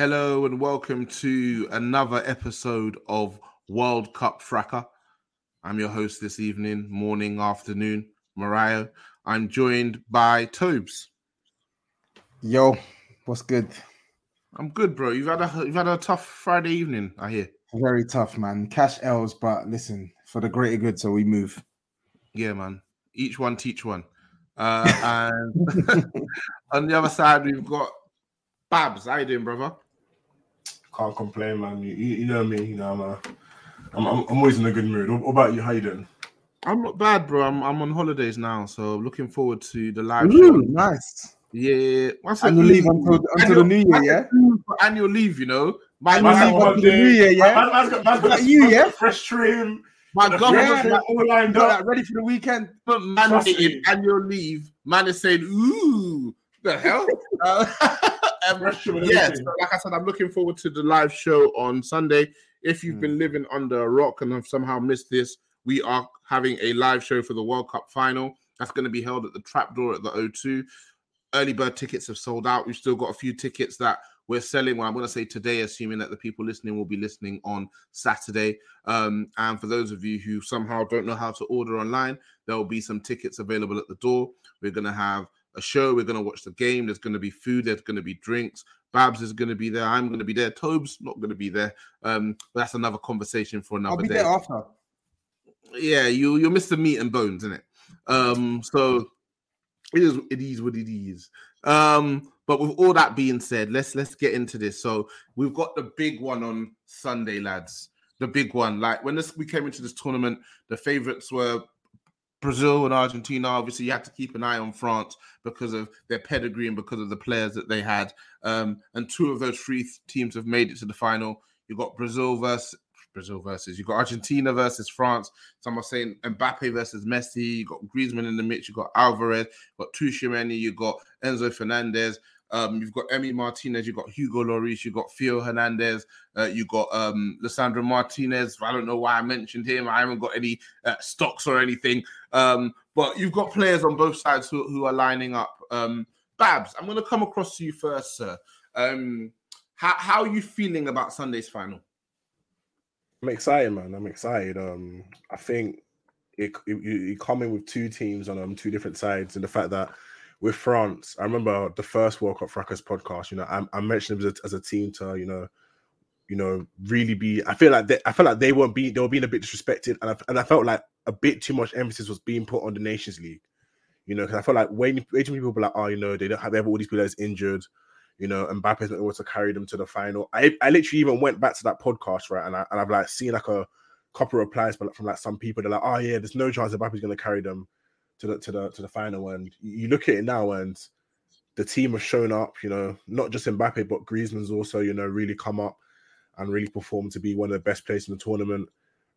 Hello and welcome to another episode of World Cup Fracas. I'm your host this evening, morning, afternoon, Mariah. I'm joined by Tobes. Yo, what's good? I'm good, bro. You've had a you've had a tough Friday evening, I hear. Very tough, man. Cash L's, but listen, for the greater good, so we move. Yeah, man. Each one teach one. Uh, and on the other side, we've got Babs. How you doing, brother? Can't complain, man. You, you know me. You know I'm, a, I'm, I'm I'm always in a good mood. What, what about you? How you doing? I'm not bad, bro. I'm I'm on holidays now, so looking forward to the live Ooh, show. nice. Yeah, what's Annual leave until until the new year, yeah. Annual leave, you know. My Annual leave until the new year, yeah. Man, man's got, man's got, Like you, man's yeah? fresh trim. my government fresh trim all lined up. that ready for the weekend. mandated Trust me. annual leave. Man is saying, "Ooh, the hell." Uh, um, Fresh trim and yeah, so like I said, I'm looking forward to the live show on Sunday. If you've Hmm. been living under a rock and have somehow missed this, we are having a live show for the World Cup final. That's going to be held at the Trapdoor at the O2. Early bird tickets have sold out. We've still got a few tickets that we're selling. Well, I'm going to say today, assuming that the people listening will be listening on Saturday. Um, and for those of you who somehow don't know how to order online, there will be some tickets available at the door. We're going to have a show. We're going to watch the game. There's going to be food. There's going to be drinks. Babs is going to be there. I'm going to be there. Tobes not going to be there. Um, that's another conversation for another I'll be day there after. yeah, you you'll miss the meat and bones, isn't it? Um, so it is it is what it is. Um, but with all that being said, let's let's get into this. So we've got the big one on Sunday, lads. The big one. Like when this we came into this tournament, the favorites were Brazil and Argentina. Obviously, you had to keep an eye on France because of their pedigree and because of the players that they had. Um, and two of those three teams have made it to the final. You got Brazil versus Brazil versus you got Argentina versus France. Some are saying Mbappe versus Messi. You got Griezmann in the mix. You got Alvarez. You got Tchouameni. You got Enzo Fernandez. Um, you've got Emi Martinez. you've got Hugo Lloris. you've got Theo Hernandez. Uh, you got um, Lisandro Martinez. I don't know why I mentioned him. I haven't got any uh, stocks or anything. Um, but you've got players on both sides who, who are lining up. Um, Babs, I'm going to come across to you first, sir. Um, how, how are you feeling about Sunday's final? I'm excited, man. I'm excited. Um, I think it, it, you, you come in with two teams on um, two different sides, and the fact that with France, I remember the first World Cup Fracas podcast. You know, I, I mentioned them as a, as a team to you know, you know, really be. I feel like they, I feel like they weren't being they were being a bit disrespected, and I, and I felt like a bit too much emphasis was being put on the Nations League. You know, because I felt like way, way people were like, oh, you know, they don't have they have all these players injured. You know, Mbappe's not able to carry them to the final. I, I literally even went back to that podcast, right? And I and I've like seen like a couple of replies from, from like some people. They're like, oh yeah, there's no chance Mbappe's gonna carry them to the to the to the final. And you look at it now, and the team has shown up. You know, not just Mbappe, but Griezmann's also you know really come up and really performed to be one of the best players in the tournament.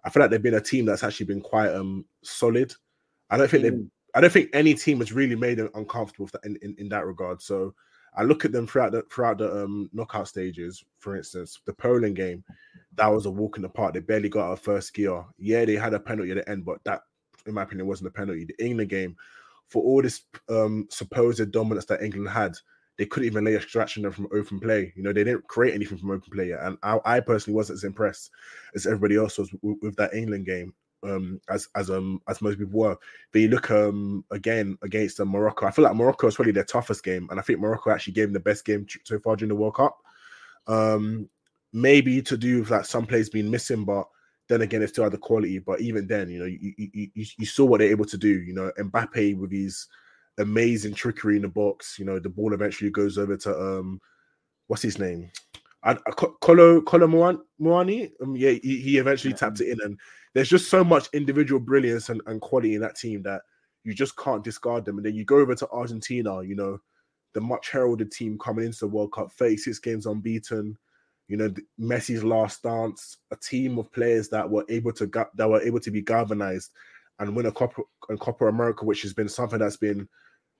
I feel like they've been a team that's actually been quite um solid. I don't think mm. they I don't think any team has really made them uncomfortable in, in, in, that regard. So I look at them throughout the throughout the um, knockout stages. For instance, the Poland game, that was a walk in the park. They barely got a first gear. Yeah, they had a penalty at the end, but that, in my opinion, wasn't a penalty. The England game, for all this um, supposed dominance that England had, they couldn't even lay a stretch on them from open play. You know, they didn't create anything from open play yet. And I, I personally wasn't as impressed as everybody else was with, with that England game um, as as um as most people were. But you look um again against um, Morocco. I feel like Morocco is probably their toughest game, and I think Morocco actually gave them the best game so far during the World Cup. Um, maybe to do with like some players being missing, but then again, it's still the quality. But even then, you know, you, you, you, you saw what they're able to do. You know, Mbappe with his amazing trickery in the box. You know, the ball eventually goes over to um, what's his name? I, Kolo Kolo Muani. Um, yeah, he, he eventually yeah. tapped it in, and there's just so much individual brilliance and, and quality in that team that you just can't discard them. And then you go over to Argentina, you know, the much heralded team coming into the World Cup, 36 games unbeaten. You know, Messi's last dance, a team of players that were able to that were able to be galvanized and win a Copa, and Copa America, which has been something that's been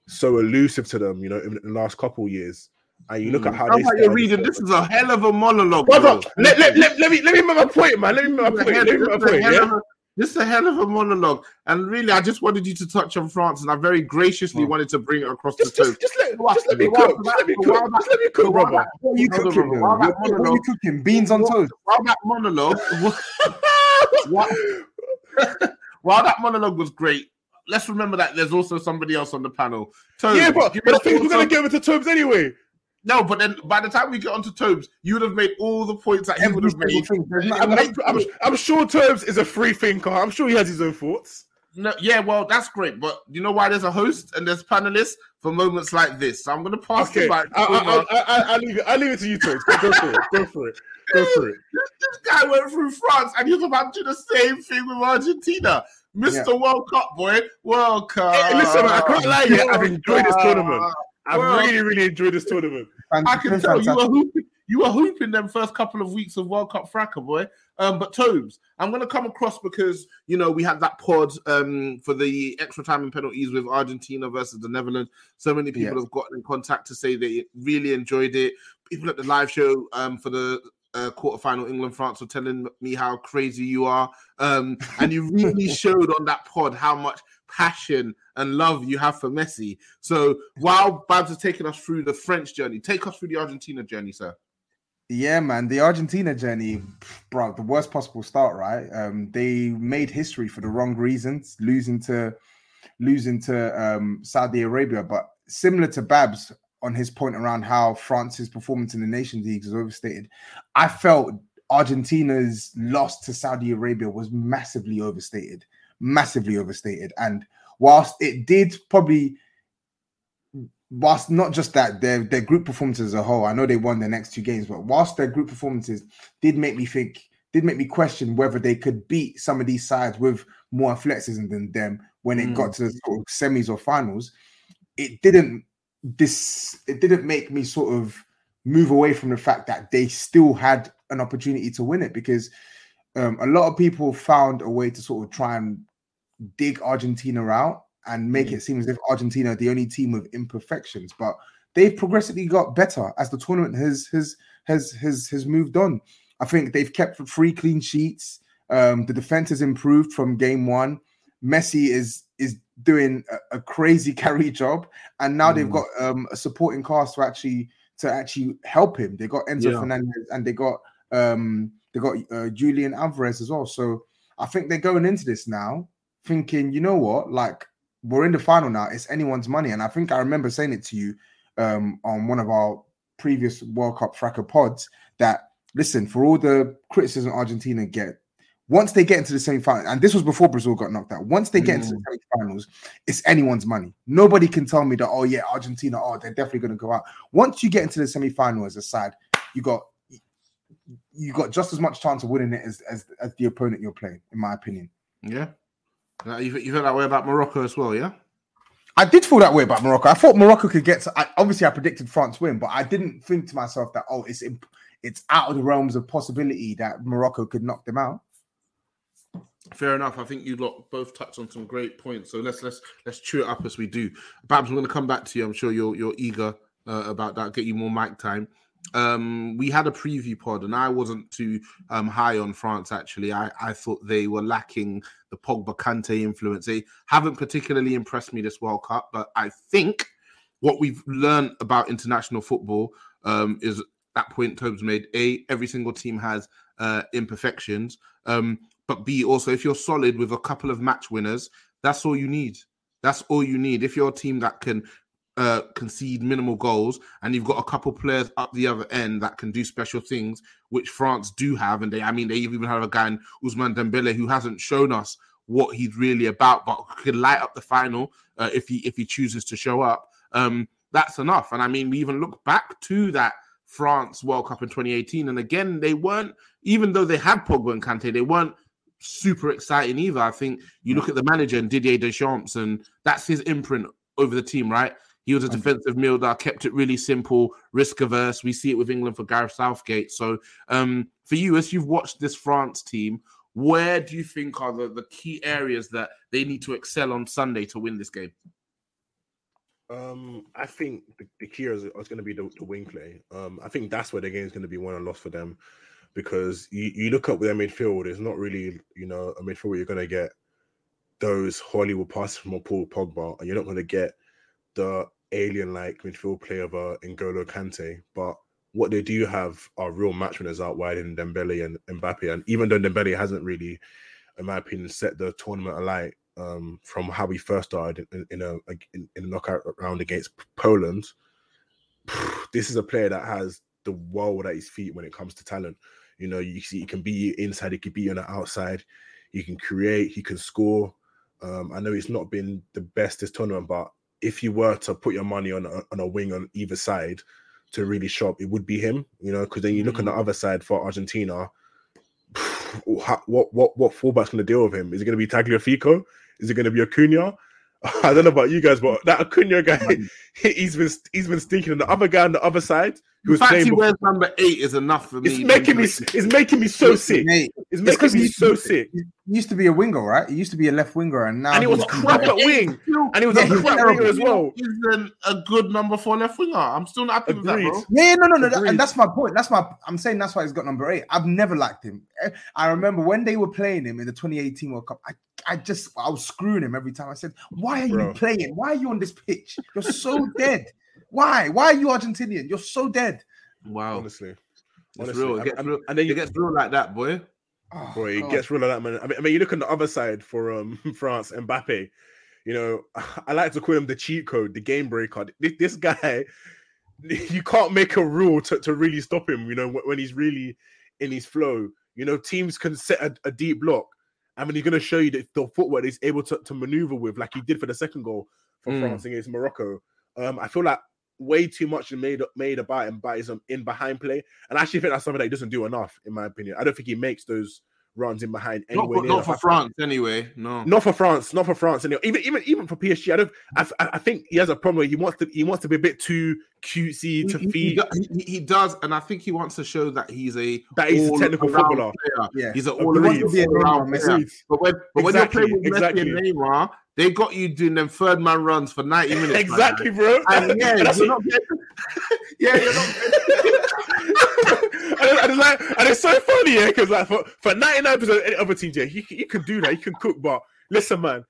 so elusive to them, you know, in the last couple years. And you look at hmm. how they you're reading. This is a hell of a monologue. Brother, let, let, let, let, me let me make my point, man. Let me make my point. Let me make my point. Yeah? This is a hell of a monologue, and really, I just wanted you to touch on France, and I very graciously oh. wanted to bring it across just, the just, just, let, just let me cook. Just let me cook. Just let me cook, brother. What are you cooking? What are you cooking? Beans on toast. While that monologue, while that monologue was great, let's remember that there's also somebody else on the panel. Yeah, but, but I think we're going to give it to Tobes anyway. No, but then by the time we get onto Tobes, you would have made all the points that he would have made. I'm, I'm, I'm, I'm, sure Tobes is a free thinker. I'm sure he has his own thoughts. No, yeah, well, that's great, but you know why there's a host and there's panelists for moments like this. So I'm going to pass okay. it back. I, I, I, leave it. I leave it to you, Tobes. Go, for it. Go for it. Go for it. this guy went through France and he was about to do the same thing with Argentina. Mr. Yeah. World Cup, boy. World Cup. Hey, listen, I can't lie yet. I've enjoyed this tournament. I've really, really enjoyed this tournament. I can tell you were hooping, you were hooping them first couple of weeks of World Cup Fracas, boy. Um, but Tobes, I'm gonna come across because you know we had that pod um for the extra time and penalties with Argentina versus the Netherlands. So many people have gotten in contact to say they really enjoyed it. People at the live show um for the uh, quarterfinal England France were telling me how crazy you are. Um, and you really showed on that pod how much passion and love you have for Messi. So while Babs is taking us through the French journey, take us through the Argentina journey, sir. Yeah, man, the Argentina journey, bro, the worst possible start, right? Um, they made history for the wrong reasons, losing to losing to um, Saudi Arabia. But similar to Babs on his point around how France's performance in the Nations League is overstated, I felt Argentina's loss to Saudi Arabia was massively overstated massively overstated. And whilst it did probably, whilst not just that, their their group performances as a whole, I know they won their next two games, but whilst their group performances did make me think, did make me question whether they could beat some of these sides with more athleticism than them when it mm. got to the sort of semis or finals. It didn't this it didn't make me sort of move away from the fact that they still had an opportunity to win it because um, a lot of people found a way to sort of try and dig Argentina out and make mm. it seem as if Argentina are the only team with imperfections, but they've progressively got better as the tournament has has has has has moved on. I think they've kept three clean sheets. Um, the defense has improved from game one. Messi is is doing a, a crazy carry job, and now mm. they've got um, a supporting cast to actually to actually help him. They got Enzo yeah. Fernandez and they got um, they got uh, Julian Alvarez as well. So I think they're going into this now thinking, you know what, like we're in the final now. It's anyone's money, and I think I remember saying it to you um, on one of our previous World Cup Fracas pods that listen for all the criticism Argentina get. Once they get into the semi-final, and this was before Brazil got knocked out. Once they get mm. into the mm. semi-finals, it's anyone's money. Nobody can tell me that. Oh yeah, Argentina. Oh, they're definitely going to go out. Once you get into the semi-final as a side, you got you got just as much chance of winning it as as, as the opponent you're playing, in my opinion. Yeah, you you feel that way about Morocco as well, yeah? I did feel that way about Morocco. I thought Morocco could get to. I, obviously, I predicted France win, but I didn't think to myself that oh, it's imp- it's out of the realms of possibility that Morocco could knock them out. Fair enough. I think you lot both touched on some great points. So let's let's let's chew it up as we do. Babs, we're going to come back to you. I'm sure you're you're eager uh, about that. Get you more mic time. Um, we had a preview pod, and I wasn't too um, high on France. Actually, I I thought they were lacking the Pogba Kante influence. They haven't particularly impressed me this World Cup, but I think what we've learned about international football um, is that point Tobes made. A, every single team has uh, imperfections. Um, but B, also, if you're solid with a couple of match winners, that's all you need. That's all you need. If you're a team that can uh, concede minimal goals and you've got a couple players up the other end that can do special things, which France do have, and they, I mean, they even have a guy in Ousmane Dembele who hasn't shown us what he's really about, but could light up the final uh, if he if he chooses to show up. Um, that's enough. And I mean, we even look back to that France World Cup in 2018, and again, they weren't even though they had Pogba and Kante, they weren't super exciting either. I think you look at the manager and Didier Deschamps, and that's his imprint over the team, right? He was a defensive midfielder, kept it really simple, risk averse. We see it with England for Gareth Southgate. So, um, for you, as you've watched this France team, where do you think are the, the key areas that they need to excel on Sunday to win this game? Um, I think the, the key is, is going to be the, the wing play. Um, I think that's where the game is going to be won and lost for them because you, you look up with their midfield, it's not really, you know, a midfield where you're going to get those Hollywood passes from a Paul Pogba, and you're not going to get the alien like midfield play of a N'Golo Kante. But what they do have are real match winners out wide in Dembele and Mbappe. And even though Dembele hasn't really, in my opinion, set the tournament alight um, from how we first started in, in a in, in a knockout round against Poland, this is a player that has the world at his feet when it comes to talent. You know, you see, he can be inside, he could be on the outside, he can create, he can score. Um, I know it's not been the best this tournament, but if you were to put your money on a, on a wing on either side to really shop, it would be him. You know, because then you look mm-hmm. on the other side for Argentina. What what what fullback's going to deal with him? Is it going to be Tagliafico? Is it going to be Acuna? I don't know about you guys, but that Acuna guy, he's been he's been stinking. And the other guy on the other side, who was playing. He wears number eight is enough for me. It's making me. It's making me so sick. It's making me so sick. He used to be a winger, right? He used to be a left winger, and now and he was crap at wing, and he was yeah, a crap winger as well. He's an, a good number four left winger. I'm still not happy Agreed. with that, bro. Yeah, no, no, no, that, and that's my point. That's my. I'm saying that's why he's got number eight. I've never liked him. Eh, I remember when they were playing him in the 2018 World Cup. I, I just, I was screwing him every time. I said, "Why are bro. you playing? Why are you on this pitch? You're so dead." Why? Why are you Argentinian? You're so dead. Wow. Honestly. It's Honestly. real. It gets real. And then you get real like that, boy. Oh, boy, God. it gets real like that, man. I mean, I mean, you look on the other side for um France, Mbappe. You know, I like to call him the cheat code, the game breaker. This, this guy, you can't make a rule to, to really stop him. You know, when he's really in his flow. You know, teams can set a, a deep block. I mean, he's going to show you that the footwork he's able to, to maneuver with, like he did for the second goal for mm. France against Morocco. Um, I feel like way too much made made about him by his um, in behind play, and I actually think that's something that he doesn't do enough, in my opinion. I don't think he makes those runs in behind anyway. Not, not for France, anyway. No, not for France. Not for France. Anyway. Even even even for PSG, I don't. I, I think he has a problem. Where he wants to he wants to be a bit too cutesy to he, feed. He, he, he, does, and I think he wants to show that he's a that he's a technical footballer. Player. Yeah, he's an all around player. But when but exactly, when you're playing with exactly. Messi and Neymar, they got you doing them third man runs for 90 minutes. exactly, bro. And yeah, you're not getting, yeah, you're not and, it's like, and it's so funny, yeah, because like for, for 99% of any other teams, yeah, you, you can do that, you can cook, but listen, man.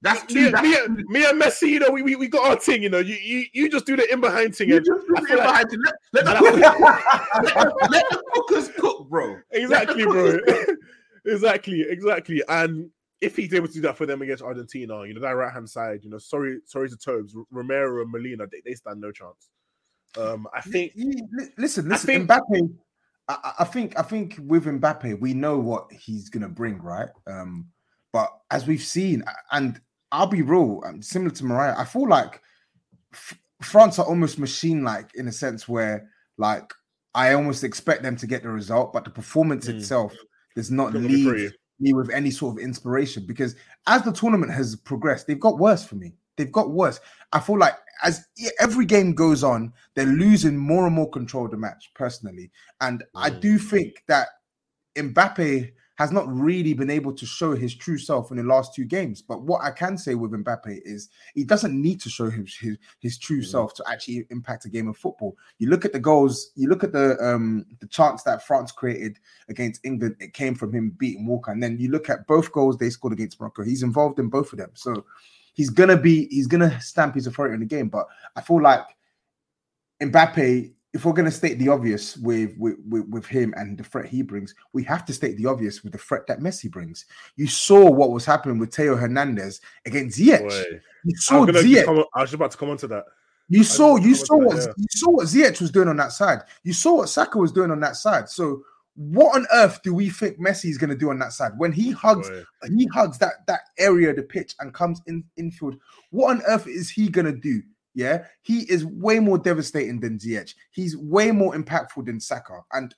That's me, me, and, me and Messi, you know, we, we, we got our thing, you know. You, you you just do the in behind thing. You just do the in behind thing. Let, let, the let, the cookers cook, bro. Exactly, bro. exactly, exactly. And if he's able to do that for them against Argentina, you know, that right hand side, you know, sorry, sorry to Tobes, Romero and Molina, they, they stand no chance. Um, I think. Listen, listen, I think, Mbappe. I, I, think, I think with Mbappe, we know what he's gonna bring, right? Um, but as we've seen, and I'll be real, um, similar to Mariah, I feel like F- France are almost machine-like in a sense where, like, I almost expect them to get the result, but the performance mm. itself does not leave me with any sort of inspiration because as the tournament has progressed, they've got worse for me. they've got worse. I feel like as every game goes on, they're losing more and more control of the match. Personally, and I Mm. do think that Mbappe has not really been able to show his true self in the last two games. But what I can say with Mbappe is he doesn't need to show his his, his true self to actually impact a game of football. You look at the goals, you look at the um the chance that France created against England, it came from him beating Walker. And then you look at both goals they scored against Morocco. He's involved in both of them. So he's gonna be he's gonna stamp his authority in the game. But I feel like Mbappe, if we're gonna state the obvious with with, with with him and the threat he brings, we have to state the obvious with the threat that Messi brings. You saw what was happening with Theo Hernandez against Ziyech. Boy. You saw Ziyech. on- I was about to come on to that. You saw, you saw what that, you saw what Ziyech was doing on that side. You saw what Saka was doing on that side. So, what on earth do we think Messi is going to do on that side when he hugs Boy. he hugs that that area of the pitch and comes in infield? What on earth is he going to do? Yeah, he is way more devastating than Ziyech. He's way more impactful than Saka, and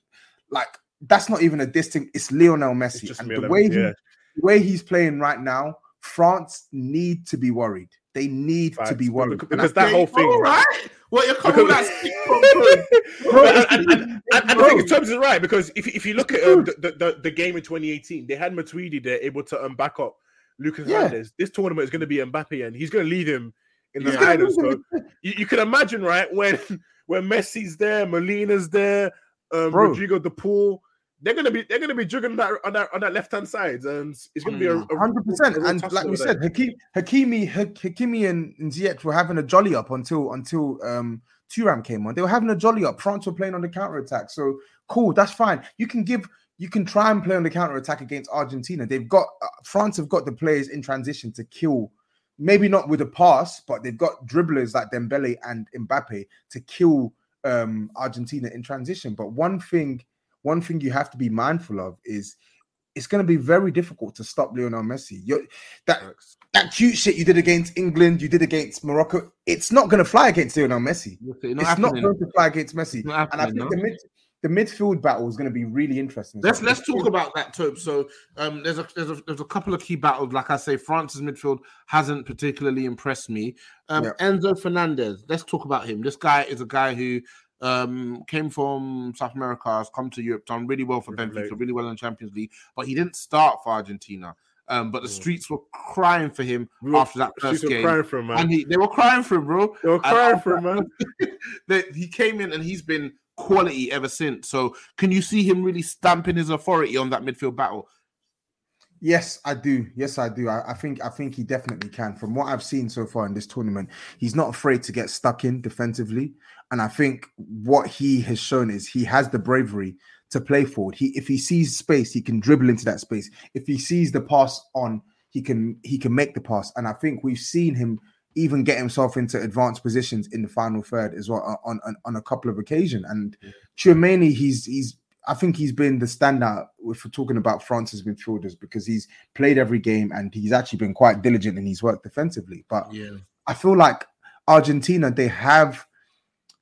like that's not even a distinct. It's Lionel Messi, just and the way he, yeah. the way he's playing right now, France need to be worried. They need to be worried Because- because that whole thing- All right. What you're coming with that stick from Bro, and, and, and, and, I think Tobes is right because if, if you look at um, the, the, the, game in 2018, they had Matuidi there able to um, back up Lucas Yeah. Hernandez. This tournament is going to be Mbappe and he's going to leave him in the He's gonna islands. leave So you, you can imagine, right, when when Messi's there, Molina's there, um, Rodrigo De Paul, they're gonna be they're gonna be juggling that on that on that left hand side, and it's gonna be a, Hundred percent, and like we said. Hakimi, Hakimi, Hakimi, and, and Ziyech were having a jolly up until until um Thuram came on. They were having a jolly up. France were playing on the counter attack, so cool. That's fine. You can give, you can try and play on the counter attack against Argentina. They've got uh, France have got the players in transition to kill. Maybe not with a pass, but they've got dribblers like Dembele and Mbappe to kill um Argentina in transition. But one thing, one thing you have to be mindful of is it's going to be very difficult to stop Lionel Messi. You're, that that cute shit you did against England, you did against Morocco, it's not going to fly against Lionel Messi. It's It's not not going to fly against Messi. And I think the mid the midfield battle is going to be really interesting. Let's So let's talk about that, Tope. So um, there's a there's a there's a couple of key battles. Like I say, France's midfield hasn't particularly impressed me. Um, Yeah. Enzo Fernandez. Let's talk about him. This guy is a guy who um came from South America, has come to Europe, done really well for Benfica, late. really well in Champions League, but he didn't start for Argentina. Um, but the Mm. streets were crying for him We were- after that first game, crying for him, man. and he, they were crying for him, bro. they were crying for him, man. that he came in and he's been quality ever since. So can you see him really stamping his authority on that midfield battle? Yes, I do. Yes, I do. I, I think I think he definitely can. From what I've seen so far in this tournament, he's not afraid to get stuck in defensively. And I think what he has shown is he has the bravery to play forward. He if he sees space, he can dribble into that space. If he sees the pass on, he can he can make the pass. And I think we've seen him even get himself into advanced positions in the final third as well on on, on a couple of occasions. And Tchouameni, he's he's I think he's been the standout if we're talking about France's midfielders because he's played every game and he's actually been quite diligent in his work defensively. But Yeah. I feel like Argentina, they have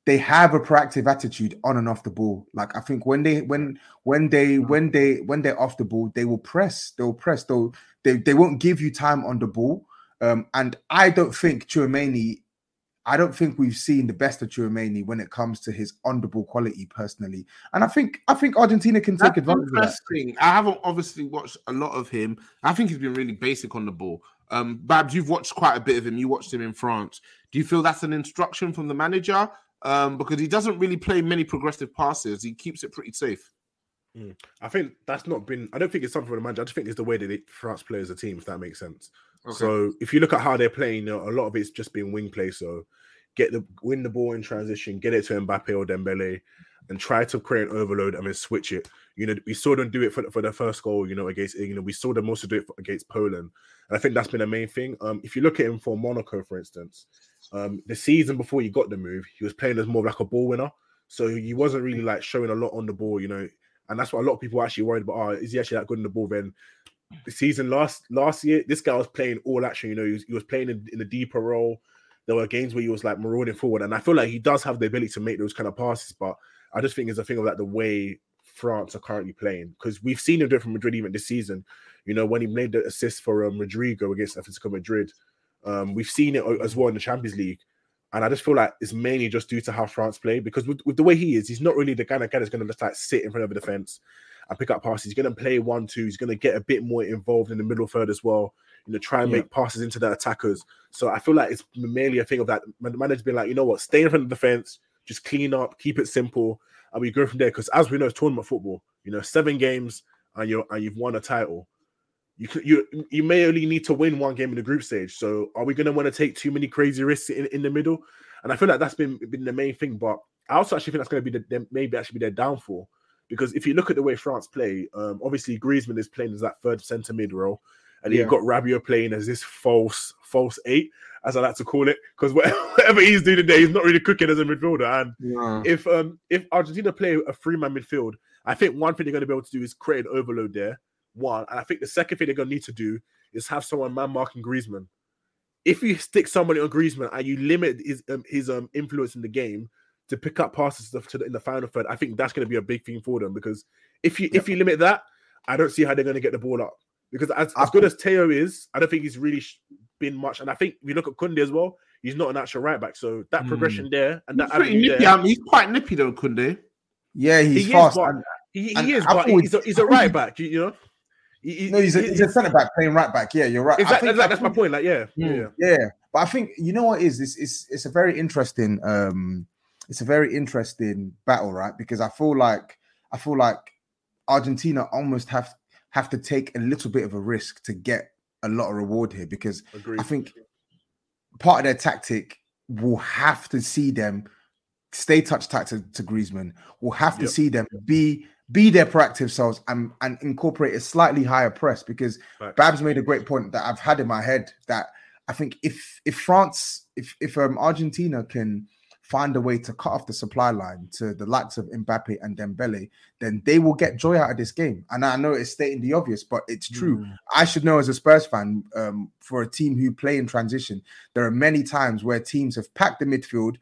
they have a proactive attitude on and off the ball. Like I think when they when when they when they when they're off the ball, they will press. They will press. They'll they they won't give you time on the ball. Um, and I don't think Tchouameni, I don't think we've seen the best of Tchouameni when it comes to his on the ball quality personally. And I think I think Argentina can take That's advantage of that. interesting. I haven't obviously watched a lot of him. I think he's been really basic on the ball. Um, Babs, you've watched quite a bit of him. You watched him in France. Do you feel that's an instruction from the manager? Um, because he doesn't really play many progressive passes. He keeps it pretty safe. I think that's not been. I don't think it's something for the manager. I just think it's the way that they, France play as a team, if that makes sense. So if you look at how they're playing, you know, a lot of it's just been wing play. So get the win the ball in transition, get it to Mbappe or Dembele, and try to create an overload and then switch it. You know, we saw them do it for, for the first goal. You know, against you know we saw them also do it for, against Poland, and I think that's been the main thing. Um, if you look at him for Monaco, for instance, um, the season before he got the move, he was playing as more of like a ball winner. So he wasn't really like showing a lot on the ball, you know, and that's what a lot of people are actually worried about. Oh, is he actually that good in the ball? Then the season last last year, this guy was playing all action. You know, he was, he was playing in, in a deeper role. There were games where he was like marauding forward, and I feel like he does have the ability to make those kind of passes. But I just think it's a thing of like the way France are currently playing because we've seen him do it from Madrid even this season. You know, when he made the assist for um, Rodrygo against Atletico Madrid, Um, we've seen it as well in the Champions League. And I just feel like it's mainly just due to how France play because with, with the way he is, he's not really the kind of guy that's going to just like sit in front of the defense and pick up passes. He's going to play one, two. He's going to get a bit more involved in the middle third as well. You know, try and yeah. make passes into the attackers. So I feel like it's mainly a thing of that. The manager's been like, you know what, stay in front of the defense, just clean up, keep it simple, and we go from there. Because as we know, it's tournament football. You know, seven games and you and you've won a title. You you you may only need to win one game in the group stage. So are we going to want to take too many crazy risks in, in the middle? And I feel like that's been been the main thing. But I also actually think that's going to be the, maybe actually be their downfall because if you look at the way France play, um, obviously Griezmann is playing as that third centre mid role, and yeah. you've got Rabiot playing as this false false eight, as I like to call it, because whatever he's doing today, he's not really cooking as a midfielder. And yeah. if um if Argentina play a three man midfield, I think one thing they're going to be able to do is create an overload there. One, and I think the second thing they're going to need to do is have someone man marking Griezmann. If you stick somebody on Griezmann and you limit his um, his um influence in the game to pick up passes to the, in the final third, I think that's going to be a big thing for them because if you if you limit that, I don't see how they're going to get the ball up. Because as, as good as Theo is, I don't think he's really been much. And I think we look at Kounde as well, he's not an actual right back. So that mm. progression there and he's that nippy, there, he's quite nippy though, Kounde. Yeah, he's he fast. Is, and, he, he and is, but he's a, he's a right back, you, you know. He, no, he's a, he's a centre back playing right back. Yeah, you're right. Exactly, exactly that's my point. Like, yeah, yeah, hmm, yeah. But I think you know what is it's it's, it's a very interesting um it's a very interesting battle, right? Because I feel like I feel like Argentina almost have have to take a little bit of a risk to get a lot of reward here because Agreed. I think part of their tactic will have to see them stay touch tight to, to Griezmann. We'll have to yep. see them be be their proactive selves and and incorporate a slightly higher press because right. Babs made a great point that I've had in my head that I think if if France if if um, Argentina can find a way to cut off the supply line to the likes of Mbappe and Dembele, then they will get joy out of this game. And I know it's stating the obvious, but it's true. Mm. I should know as a Spurs fan, um, for a team who play in transition, there are many times where teams have packed the midfield,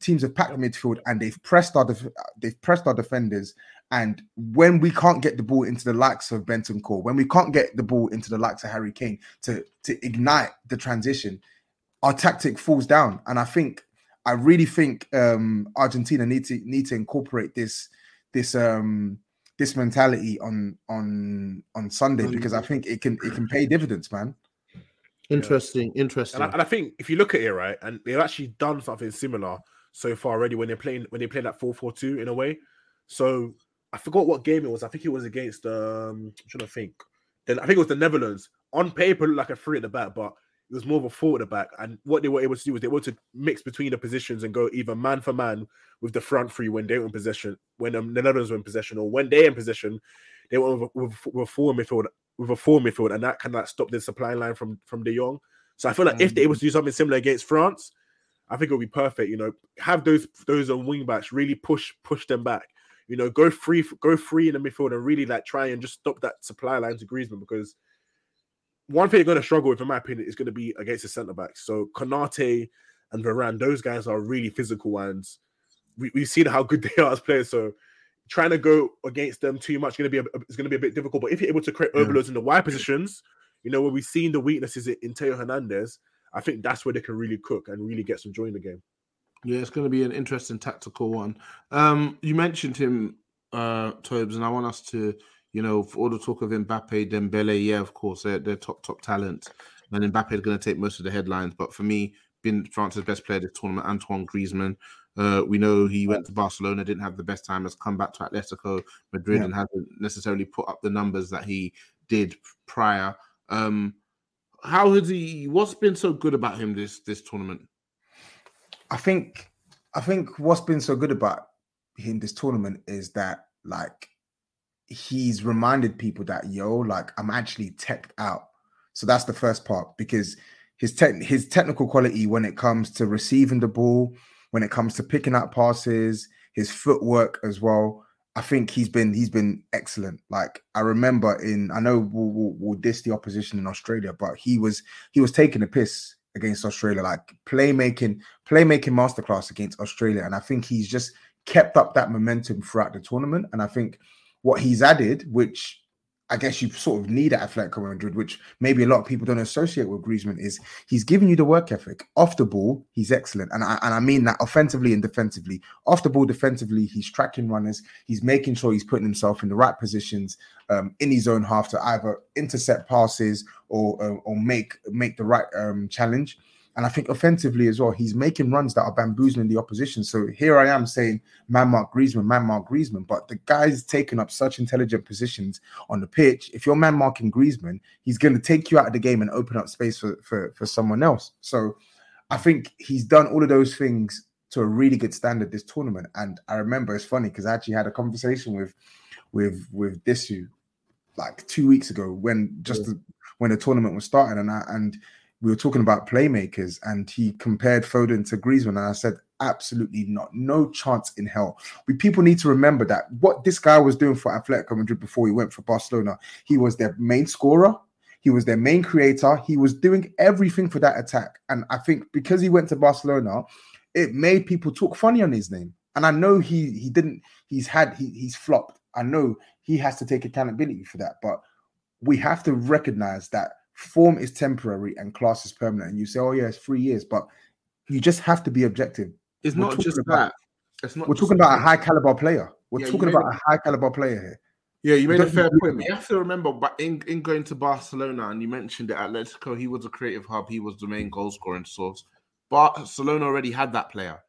teams have packed the midfield, and they've pressed our def- they've pressed our defenders. And when we can't get the ball into the likes of Bentancur, when we can't get the ball into the likes of Harry Kane to to ignite the transition, our tactic falls down. And I think I really think um, Argentina need to need to incorporate this this um, this mentality on on on Sunday because I think it can it can pay dividends, man. Interesting, yeah. interesting. And I, and I, think if you look at it right, and they've actually done something similar so far already when they're playing when they play that 4-4-2 in a way. So I forgot what game it was. I think it was against um I'm trying to think. Then I think it was the Netherlands. On paper, looked like a three at the back, but it was more of a four at the back. And what they were able to do was they were able to mix between the positions and go either man for man with the front three when they were in possession, when um, the Netherlands were in possession, or when they're in possession, they went with, with, with a four midfield, with a four midfield, and that kind of stopped the supply line from from De Jong. So I feel like if they're able to do something similar against France, I think it would be perfect. You know, have those those on wing backs really push push them back. You know, go free go free in the midfield and really like try and just stop that supply line to Griezmann because one thing you're going to struggle with, in my opinion, is going to be against the centre backs. So Konate and Varane, those guys are really physical ones. We, we've seen how good they are as players. So trying to go against them too much is going to be a, it's going to be a bit difficult. But if you're able to create overloads in the wide positions, you know where we've seen the weaknesses in Theo Hernandez, I think that's where they can really cook and really get some joy in the game. Yeah, it's going to be an interesting tactical one. Um, you mentioned him, uh, Tobes, and I want us to you know, for all the talk of Mbappe, Dembele, yeah, of course, they're, they're top, top talent. And Mbappe is going to take most of the headlines. But for me, being France's best player this tournament, Antoine Griezmann. Uh, we know he went to Barcelona, didn't have the best time, has come back to Atletico Madrid yeah. and hasn't necessarily put up the numbers that he did prior. Um, how has he? What's been so good about him this this tournament? I think, I think what's been so good about him this tournament is that like he's reminded people that yo, like I'm actually tech out. So that's the first part because his tech his technical quality when it comes to receiving the ball, when it comes to picking up passes, his footwork as well. I think he's been he's been excellent. Like I remember in I know we'll, we'll, we'll diss the opposition in Australia, but he was he was taking a piss against Australia, like playmaking playmaking masterclass against Australia, and I think he's just kept up that momentum throughout the tournament. And I think what he's added, which I guess you sort of need at Atletico Madrid, which maybe a lot of people don't associate with Griezmann, is he's giving you the work ethic. Off the ball, he's excellent. And I, and I mean that offensively and defensively. Off the ball, defensively, he's tracking runners. He's making sure he's putting himself in the right positions um, in his own half to either intercept passes or, uh, or make, make the right um, challenge. And I think offensively as well, he's making runs that are bamboozling the opposition. So here I am saying, man, Mark Griezmann, man, Mark Griezmann. But the guy's taking up such intelligent positions on the pitch. If you're man marking Griezmann, he's going to take you out of the game and open up space for, for, for someone else. So I think he's done all of those things to a really good standard this tournament. And I remember it's funny because I actually had a conversation with with with Disu like two weeks ago when just yeah. the, when the tournament was starting, and I and we were talking about playmakers and he compared Foden to Griezmann. And I said, absolutely not. No chance in hell. We people need to remember that what this guy was doing for Atletico Madrid before he went for Barcelona, he was their main scorer. He was their main creator. He was doing everything for that attack. And I think because he went to Barcelona, it made people talk funny on his name. And I know he he didn't, he's had he, he's flopped. I know he has to take accountability for that. But we have to recognize that form is temporary and class is permanent. And you say, oh, yeah, it's three years, but you just have to be objective. It's we're not just about, that. It's not we're talking about a high caliber player. We're yeah, talking about a, a high caliber player here. Yeah, you made a fair point. You have to remember, but in, in going to Barcelona, and you mentioned it, Atletico, he was a creative hub. He was the main goal scoring source. Barcelona already had that player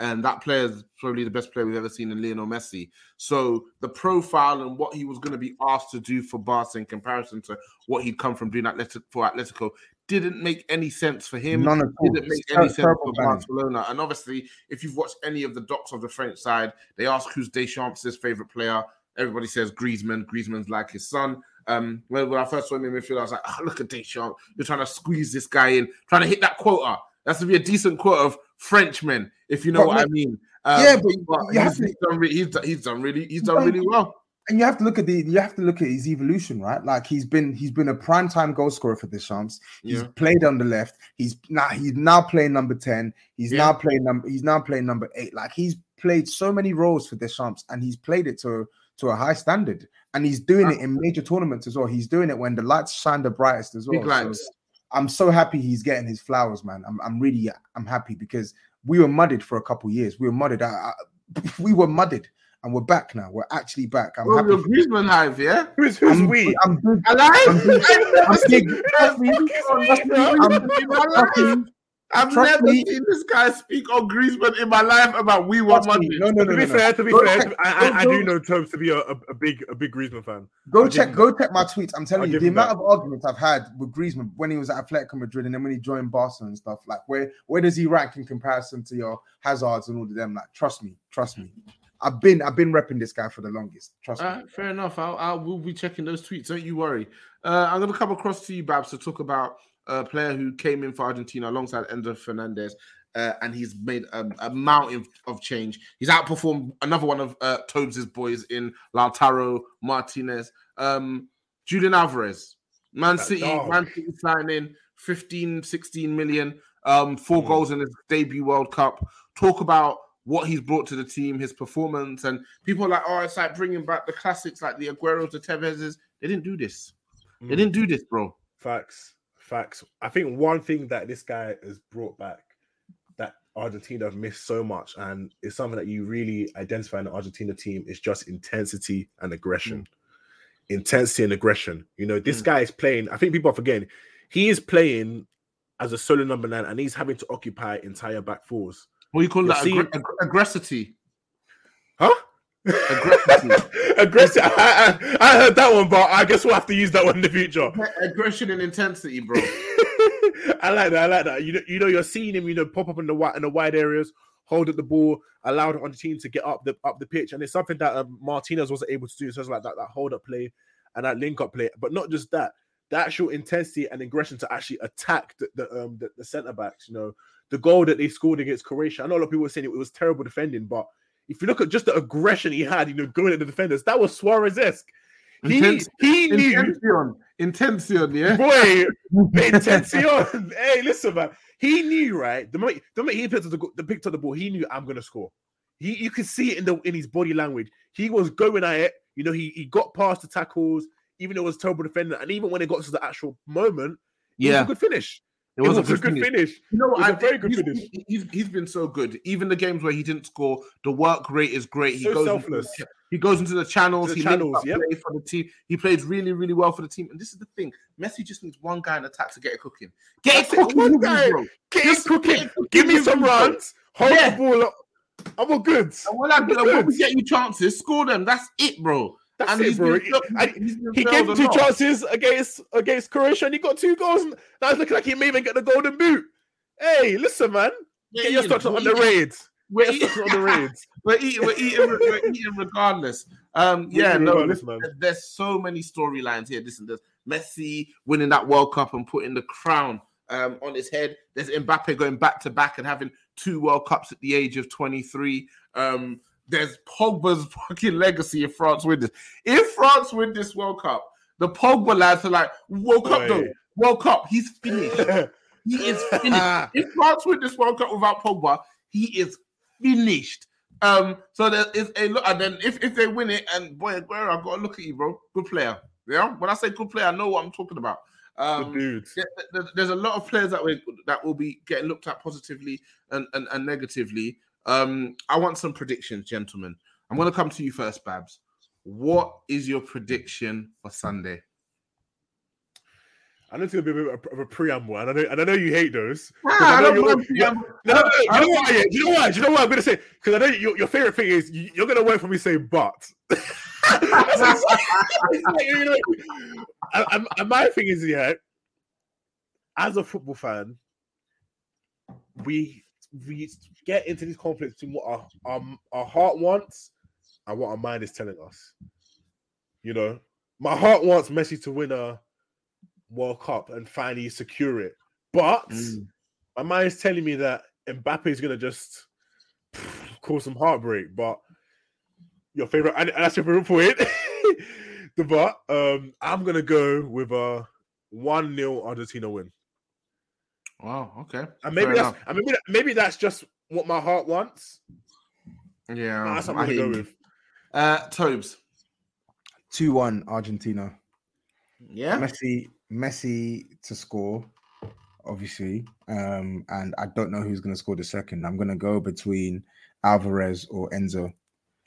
and that player is probably the best player we've ever seen in Lionel Messi. So the profile and what he was going to be asked to do for Barca in comparison to what he'd come from doing Atletic for Atletico didn't make any sense for him. None of didn't make any sense for Barcelona. And obviously, if you've watched any of the docs of the French side, they ask who's Deschamps' favorite player. Everybody says Griezmann. Griezmann's like his son. Um, when, when I first saw him in midfield, I was like, oh, look at Deschamps. You're trying to squeeze this guy in, trying to hit that quota. That's to be a decent quota of Frenchmen, if you know but, what I mean. Um, yeah, but, but he's, to, he's, done re- he's, he's done really he's done really well. And you have to look at the you have to look at his evolution, right? Like he's been he's been a prime time goal scorer for Deschamps. He's yeah. played on the left. He's now he's now playing number ten. He's yeah. now playing number he's now playing number eight. Like he's played so many roles for the Deschamps, and he's played it to to a high standard. And he's doing it in major tournaments as well. He's doing it when the lights shine the brightest as well. Big lights. So, I'm so happy he's getting his flowers, man. I'm, I'm really I'm happy because we were mudded for a couple years. We were mudded. I, I, we were mudded, and we're back now. We're actually back. I'm oh, happy. You're Griezmann hive, yeah. Who's, who's I'm, we? I'm big. Alive. I'm big. I'm big. I'm big. I've Trust never me. seen this guy speak on Griezmann in my life about we want money. No, no, no. To be no, fair, no. to be go fair, check, I, go, I, do know terms to be a, a, a, big, a big Griezmann fan. Go I'll check, go check my tweets. I'm telling I'll you, the amount that. of arguments I've had with Griezmann when he was at Atletico Madrid and then when he joined Barcelona and stuff. Like, where, where does he rank in comparison to your Hazards and all of them? Like, trust me, trust me. I've been, I've been repping this guy for the longest. Trust me. fair enough. I'll, I will be checking those tweets. Don't you worry. Uh, I'm gonna come across to you, Babs, to talk about a player who came in for Argentina alongside Enzo Fernandez. Uh, and he's made a, a, mountain of change. He's outperformed another one of uh, Tobes' boys in Lautaro Martinez. Um, Julian Alvarez, Man that City, dog. Man City signing 15, 16 million, um, four mm. goals in his debut World Cup. Talk about what he's brought to the team, his performance, and people are like, oh, it's like bringing back the classics like the Agueros, the Tevezes. They didn't do this. Mm. They didn't do this, bro. Facts. Facts. I think one thing that this guy has brought back that Argentina have missed so much, and it's something that you really identify in the Argentina team is just intensity and aggression. Mm. Intensity and aggression. You know, this mm. guy is playing. I think people are forgetting. He is playing as a solo number nine, and he's having to occupy entire back fours. What do you call You're that? Seeing... Aggr- aggressity. Huh? Aggressive. I, I, I, heard that one, but I guess we'll have to use that one in the future. Aggression and intensity, bro. I like that. I like that. You know, you know, you're seeing him, you know, pop up in the wide in the wide areas, hold at the ball, allow on the team to get up the up the pitch, and it's something that um, Martinez wasn't able to do. So it's like that, that hold up play and that link up play, but not just that. The actual intensity and aggression to actually attack the the, um, the, the centre backs. You know, the goal that they scored against Croatia. I know a lot of people were saying it, it was terrible defending, but if you look at just the aggression he had, you know, going at the defenders, that was Suarez esque. He, Intense, he knew intention, intention, yeah, boy, intention. hey, listen, man, he knew right the moment the moment he picked up the, the picked up the ball, he knew I'm gonna score. He, you could see it in the in his body language. He was going at it. You know, he he got past the tackles. even though it was terrible defender, and even when it got to the actual moment, Yeah, good finish. It It was, was, a good finish. You know It what? was I a very good he's, finish. he- He's, he's been so good. Even the games where he didn't score, the work rate is great. He So goes selfless. Into, he goes into the channels. The he links channels, up yep. play for the team. He plays really, really well for the team. And this is the thing: Messi just needs one guy in attack to get it cooking. Get That's it it, cooking, one guy. bro. Get Just it cooking. get it cooking Give me some runs. Hold Yeah. the ball up. I'm all good. And when I I'm get, all when we good. get you chances, score them. That's it, bro. That's and it, he's bro. been failed- And he's been He failed gave two lot. chances against against Croatia, and he got two goals. And now it's looking like he may even get the golden boot. Hey, listen, man. Yeah, Get your yeah, stocks we're on the eating- raids. We're Get eating, on the raids. we're eating, we're eating, we're eating regardless. Um, yeah, no, regardless, listen, man. there's so many storylines here. Listen, there's Messi winning that World Cup and putting the crown um, on his head. There's Mbappe going back to back and having two World Cups at the age of 23. Um, there's Pogba's fucking legacy if France win this. If France win this World Cup, the Pogba lads are like, World Cup though, World Cup, he's finished. He is finished. if France win this World Cup without Pogba, he is finished. Um, so there is a look, and then if, if they win it, and boy, Aguero, I've got to look at you, bro. Good player. Yeah. When I say good player, I know what I'm talking about. Um, dude. there- there- there's a lot of players that we that will be getting looked at positively and, and, and negatively. Um, I want some predictions, gentlemen. I'm going to come to you first, Babs. What is your prediction for Sunday? I know it's gonna be a bit of a preamble, and I know, and I know you hate those. Ah, I I don't you're- preamble. No, no, no, I you know? Yeah, you know what? You know what I'm gonna say? Because I know your, your favorite thing is you, you're gonna wait for me to say but. That's exactly- you know, and- and- and my thing is, yeah, as a football fan, we we get into these conflicts between what our, our our heart wants and what our mind is telling us. You know, my heart wants Messi to win a World Cup and finally secure it, but Mm. my is telling me that Mbappe is gonna just cause some heartbreak. But your favorite, and that's your favorite point. the but um, I'm gonna go with a one 0 Argentina win, Wow. Okay. and maybe Fair that's enough. and maybe that, maybe that's just what my heart wants. yeah. But that's what I I'm gonna go with. Uh, Tobes. 2 1 Argentina. Yeah. Messi, Messi to score, obviously. Um, and I don't know who's going to score the second. I'm going to go between Alvarez or Enzo.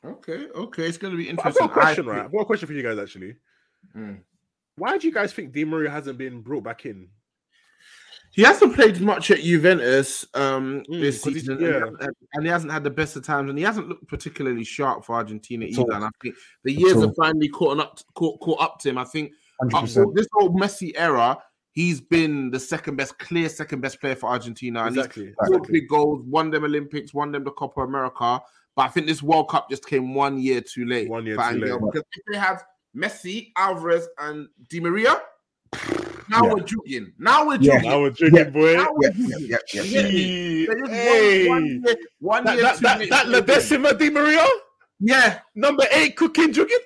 Okay. Okay. It's going to be But I've interesting. got a question, I right? think- I've got a question for you guys actually. Mm. Why do you guys think Di Maria hasn't been brought back in? He hasn't played much at Juventus um, Mm, this he's- season, yeah. and, he hasn't- and he hasn't had the best of times, and he hasn't looked particularly sharp for Argentina either. And I think the years have finally caught up, caught, caught up to him. I think 100%. this whole Messi era, he's been the second best, clear second best player for Argentina, and he's Exactly. scored exactly. big goals, won them Olympics, won them the Copa America. But I think this World Cup just came one year too late. One year too Angel, late. Because if they had Messi, Alvarez, and Di Maria, now Yeah. we're jugging. Now we're Yeah. jugging. I was drinking, Yeah. boy. Now we're Yep, yep, jugging. yep, yep. You get me? Gee, They just won Hey, one year, one that year that too that, that for. Ledesma Di Maria, Yeah. number eight, cooking, jugging.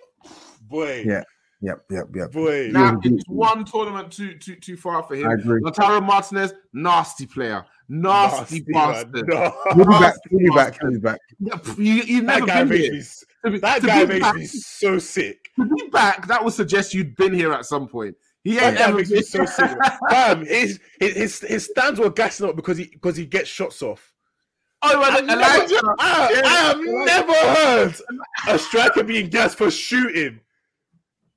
Boy, Yeah. Yep, yep, yep. boy. Now Yeah. it's one tournament too too too far for him. I agree. Lautaro Martinez, nasty player, nasty, Nasty, bastard. No. He'll be back. Nasty He'll be back. bastard. He'll be back. You, you've That never guy been here. me. To That to guy be makes back- me so sick. To be back, that would suggest you'd been here at some point. He ain't guy ever makes been. so sick. Fam, his, his his his stands were gassing up because he because he gets shots off. Oh, I, well, never, Elijah. I, Yeah, I have Elijah. never heard a striker being gassed for shooting.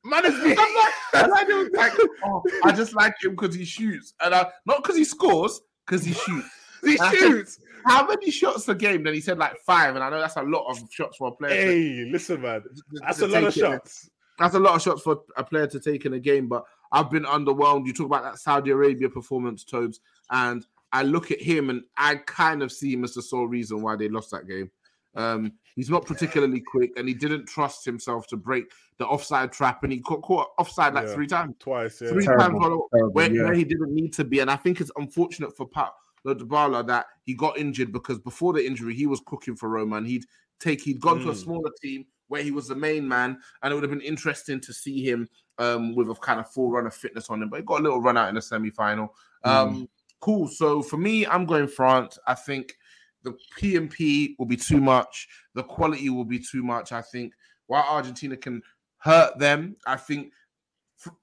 Man is being I'm Elijah like, oh, I just like him because he shoots, and I, not because he scores, because he shoots. he shoots. How many shots a game? Then he said like five, and I know that's a lot of shots for a player. to- Hey, listen, man. That's to a lot of it. shots. That's a lot of shots for a player to take in a game, but I've been underwhelmed. You talk about that Saudi Arabia performance, Tobes, and I look at him and I kind of see him as the sole reason why they lost that game. Um, he's not particularly quick, and he didn't trust himself to break the offside trap, and he got caught offside like Yeah. three times. Twice, yeah. Three Terrible, times on- terrible, where, yeah. where he didn't need to be, and I think it's unfortunate for Pat Dybala that he got injured because before the injury he was cooking for Roma, and he'd take he'd gone to a Mm. smaller team where he was the main man, and it would have been interesting to see him um, with a kind of full run of fitness on him. But he got a little run out in the semi final. Um, Cool. So for me, I'm going France. I think the PMP will be too much. The quality will be too much. I think while Argentina can hurt them, I think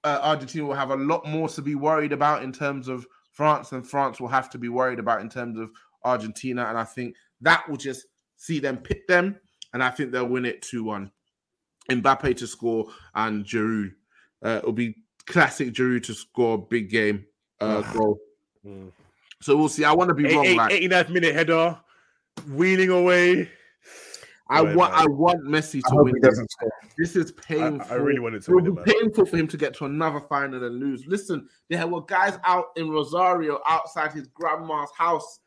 uh, Argentina will have a lot more to be worried about in terms of France, and France will have to be worried about in terms of Argentina. And I think that will just see them pit them, and I think they'll win it 2 1. Mbappe to score and Giroud. Uh, it'll be classic Giroud to score a big game uh, goal. Mm. So we'll see. I want to be Eight- wrong. eight- like, 89th minute header, wheeling away. I Right, want, man. I want Messi to win. this. This is painful. I really wanted to It win will be painful for him to get to another final and lose. Listen, there were guys out in Rosario outside his grandma's house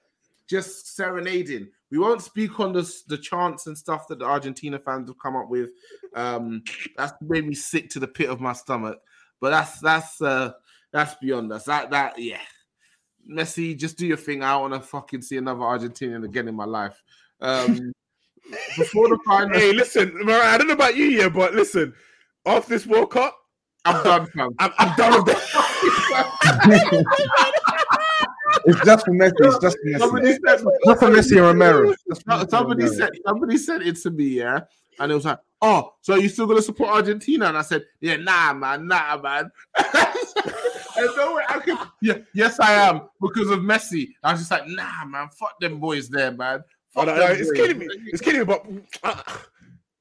just serenading. We won't speak on the, the chants and stuff that the Argentina fans have come up with. Um, that's made me sick to the pit of my stomach. But that's that's uh that's beyond us. That that yeah. Messi, just do your thing. I don't want to fucking see another Argentinian again in my life. Um, before the final, Hey, listen, Mariah, I don't know about you, yeah, but listen, off this World Cup, I'm done, fam. I'm, I'm done with that. It's just for Messi. It's just for Somebody Messi. said, Not for Messi and Romero. Just for No, Messi somebody said somebody said it to me, yeah, and it was like, "Oh, so you still gonna support Argentina?" And I said, "Yeah, nah, man, nah, man." and no way I could, yeah, yes, I am because of Messi. I was just like, "Nah, man, fuck them boys there, man." Oh, no, no, it's boys." killing me. It's killing me. But uh,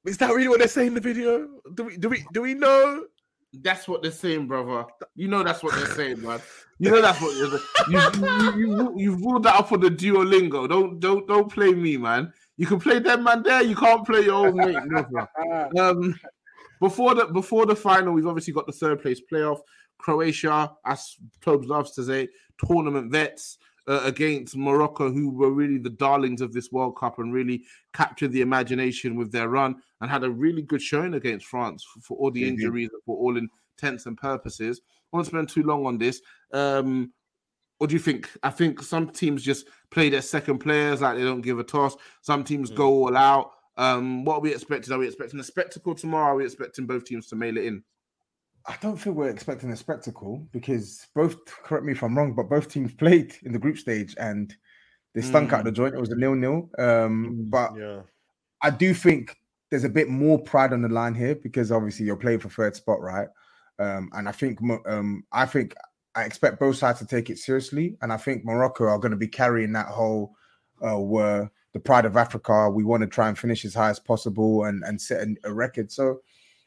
is that really what they're saying in the video? Do we do we do we know? That's what they're saying, brother. You know that's what they're saying, man. You know that's what you're you you you you you've ruled that up on the Duolingo. Don't don't don't play me, man. You can play them man there. You can't play your own mate. brother. Um, before the before the final, we've obviously got the third place playoff. Croatia, as Tobes loves to say, tournament vets uh, against Morocco, who were really the darlings of this World Cup and really captured the imagination with their run and had a really good showing against France for, for all the did. injuries, for all intents and purposes. I won't spend too long on this. Um, what do you think? I think some teams just play their second players like they don't give a toss. Some teams Mm. go all out. Um, what are we expecting? Are we expecting a spectacle tomorrow? Are we expecting both teams to mail it in? I don't think we're expecting a spectacle because both, correct me if I'm wrong, but both teams played in the group stage and they stunk out the joint. It was a nil nil. Um, but Yeah. I do think there's a bit more pride on the line here because obviously you're playing for third spot, right? Um, and I think um, I think I expect both sides to take it seriously, and I think Morocco are going to be carrying that whole uh, where the pride of Africa. We want to try and finish as high as possible and and set a record. So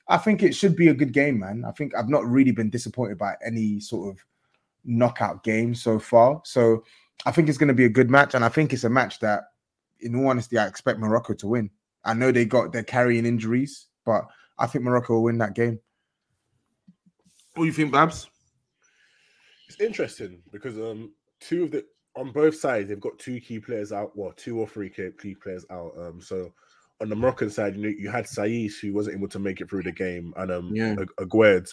I think it should be a good game, man. I think I've not really been disappointed by any sort of knockout game so far. So I think it's going to be a good match, and I think it's a match that, in all honesty, I expect Morocco to win. I know they got they're carrying injuries, but I think Morocco will win that game. What do you think, Babs? It's interesting because um two of the on both sides they've got two key players out, well, two or three key key players out. Um, so on the Moroccan side, you know, you had Saïss who wasn't able to make it through the game, and um, Yeah. Ag- Aguerd,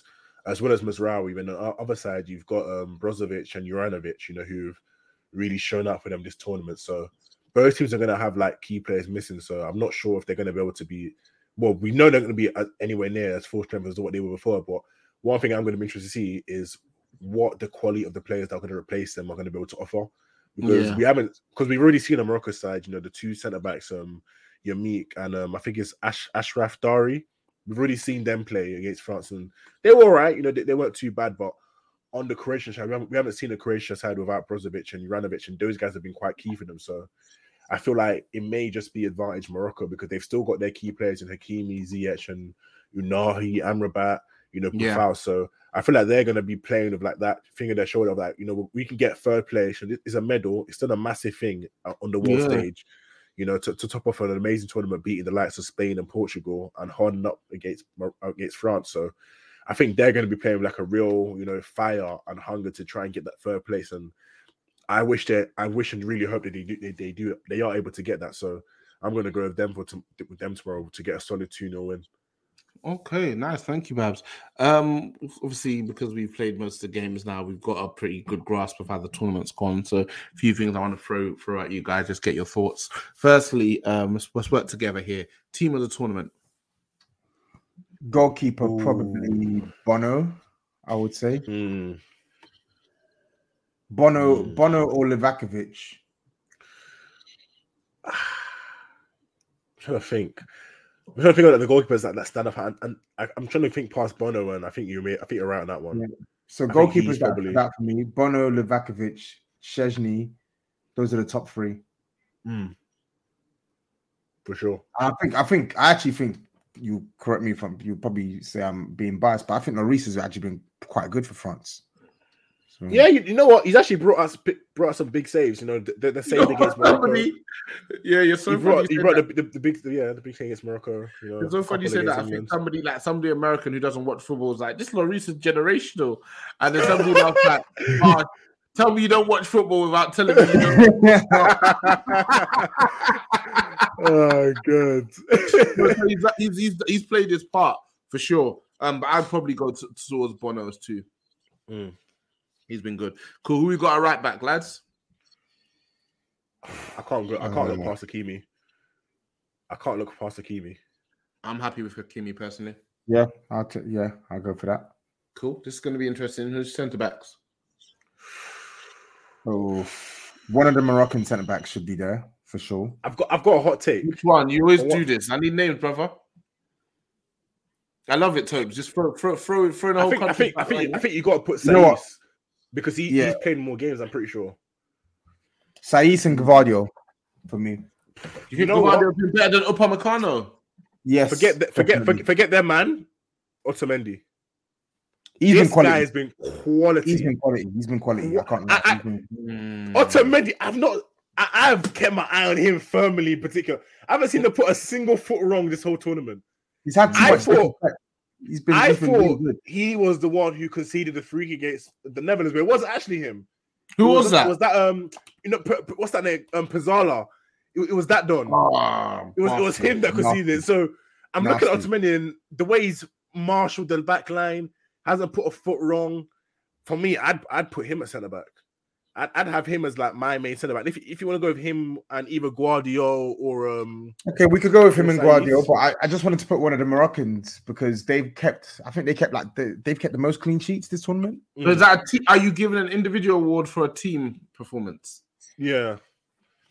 as well as Mazraoui. Then on the other side, you've got um Brozovic and Juranovic, you know, who've really shown up for them this tournament. So both teams are going to have like key players missing. So I'm not sure if they're going to be able to be. Well, we know they're going to be uh, anywhere near as full strength as what they were before. But one thing I'm going to be interested to see is what the quality of the players that are going to replace them are going to be able to offer. Because Yeah. we haven't, because we've already seen on Morocco side, you know, the two centre backs, um, Yamiq and um, I think it's Ash, Achraf Dari. We've already seen them play against France, and they were all right. You know, they, they weren't too bad, but on the Croatian side, we haven't, we haven't seen the Croatia side without Brozovic and Juranovic, and those guys have been quite key for them. So I feel like it may just be advantage Morocco because they've still got their key players in Hakimi, Ziyech, and Ounahi, Amrabat, you know, Yeah. So I feel like they're going to be playing with like that thing in their shoulder of like, you know, we can get third place. and It's a medal. It's still a massive thing uh, on the world Yeah. stage. You know, to, to top off an amazing tournament, beating the likes of Spain and Portugal and holding up against against France. So I think they're going to be playing like a real, you know, fire and hunger to try and get that third place. And I wish they, I wish and really hope that they do they, they do they are able to get that. So I'm going to go with them for to, with them tomorrow to get a solid 2 0 win. Okay, nice. Thank you, Babs. Um, obviously, because we've played most of the games now, we've got a pretty good grasp of how the tournament's gone. So, a few things I want to throw throw at you guys. Just get your thoughts. Firstly, um, let's, let's work together here. Team of the tournament. Goalkeeper probably Bono, I would say. Hmm. Bono, Hmm. Bono or Livakovic. trying to think. I'm trying to figure out the goalkeepers that, that stand up, and, and I, am trying to think past Bono, and I think you, may, I think you're right on that one. Yeah. So I goalkeepers that, probably- that for me: Bono, Livakovic, Szczesny. Those are the top three. Mm. For sure. I think. I think. I actually think you correct me if I'm. You probably say I'm being biased, but I think Lloris has actually been quite good for France. So, Yeah, you, you know what? He's actually brought us brought us some big saves. You know, the, the, save against Morocco. Yeah, you're so he funny. brought, he brought the, the, the big yeah the big thing against Morocco. You know, It's so funny you say that. I think somebody like somebody American who doesn't watch football is like, this Lloris is generational. And then somebody else like, oh, tell me you don't watch football without telling me you don't. oh good. So he's, he's, he's, he's played his part for sure. Um, but I'd probably go to, towards Bono's too. Mm. He's been good. Cool. Who we got a right back, lads? I can't go. I can't look uh, past Hakimi. I can't look past Hakimi. I'm happy with Hakimi personally. yeah, I'll t- yeah, I'll go for that. Cool. This is going to be interesting. Who's centre backs? So one of the Moroccan centre backs should be there for sure. I've got. I've got a hot take. Which one? You always do this. I need names, brother. I love it, Tobes. Just throw, throw, throw, throw the I whole think. I country. think. I think. line, I think you got to put You know what? Saïss because he, Yeah. he's played more games. I'm pretty sure. Saïss and Gvardiol for me. You You know Gvardiol what? been better than Upamecano? Yes. Forget. The, forget. definitely. Forget. Forget their man. Otamendi. He's this been quality. guy has been quality. He's been quality. He's been quality. I can't. I- I, been... Mm. Otamendi, I've not. I, I've kept my eye on him firmly. In particular, I haven't seen him put a single foot wrong this whole tournament. He's had too I much. thought- disrespect. He's been. I he's been really thought good. he was the one who conceded the free kick against the Netherlands, but it wasn't actually him. Who It was that? Was that um? You know, P- P- what's that name? Um, Pezzella. It, it was that done. Oh, it was it was him that conceded. So I'm looking at Nasty. Otamendi and the way he's marshaled the back line, hasn't put a foot wrong. For me, I'd I'd put him at centre back. I'd, I'd have him as like my main centre back. If, if you want to go with him and either Gvardiol or um, Okay, we could go with him and Gvardiol, but I, I just wanted to put one of the Moroccans because they've kept. I think they kept like the, they've kept the most clean sheets this tournament. So is that a te- are you giving an individual award for a team performance? yeah,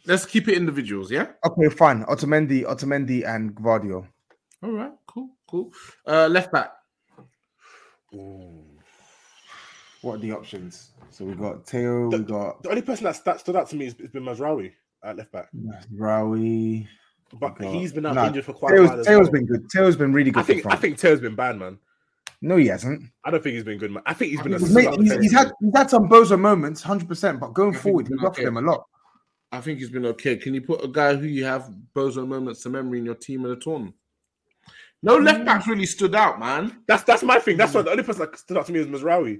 Let's keep it individuals, yeah? Okay, fine. Otamendi, Otamendi, and Gvardiol. All right, cool, cool. Uh, left back. What are the options? So we got Theo, we got the only person that's, that stood out to me has, has been Mazraoui at left back, Rawi. but got- he's been out Nah, injured for quite a while. Theo's, well. been good. Theo's been really good. I think for I think Theo's been bad, man. no, he hasn't. I don't think he's been good, man. I think he's been. A He's, made, he's, he's had he's had some bozo moments, hundred percent. But going I forward, he's we've been offered okay. him a lot. I think he's been okay. Can you put a guy who you have bozo moments to memory in your team in a tournament? No left backs really stood out, man. That's that's my thing. That's why the only person that stood out to me is Mazraoui.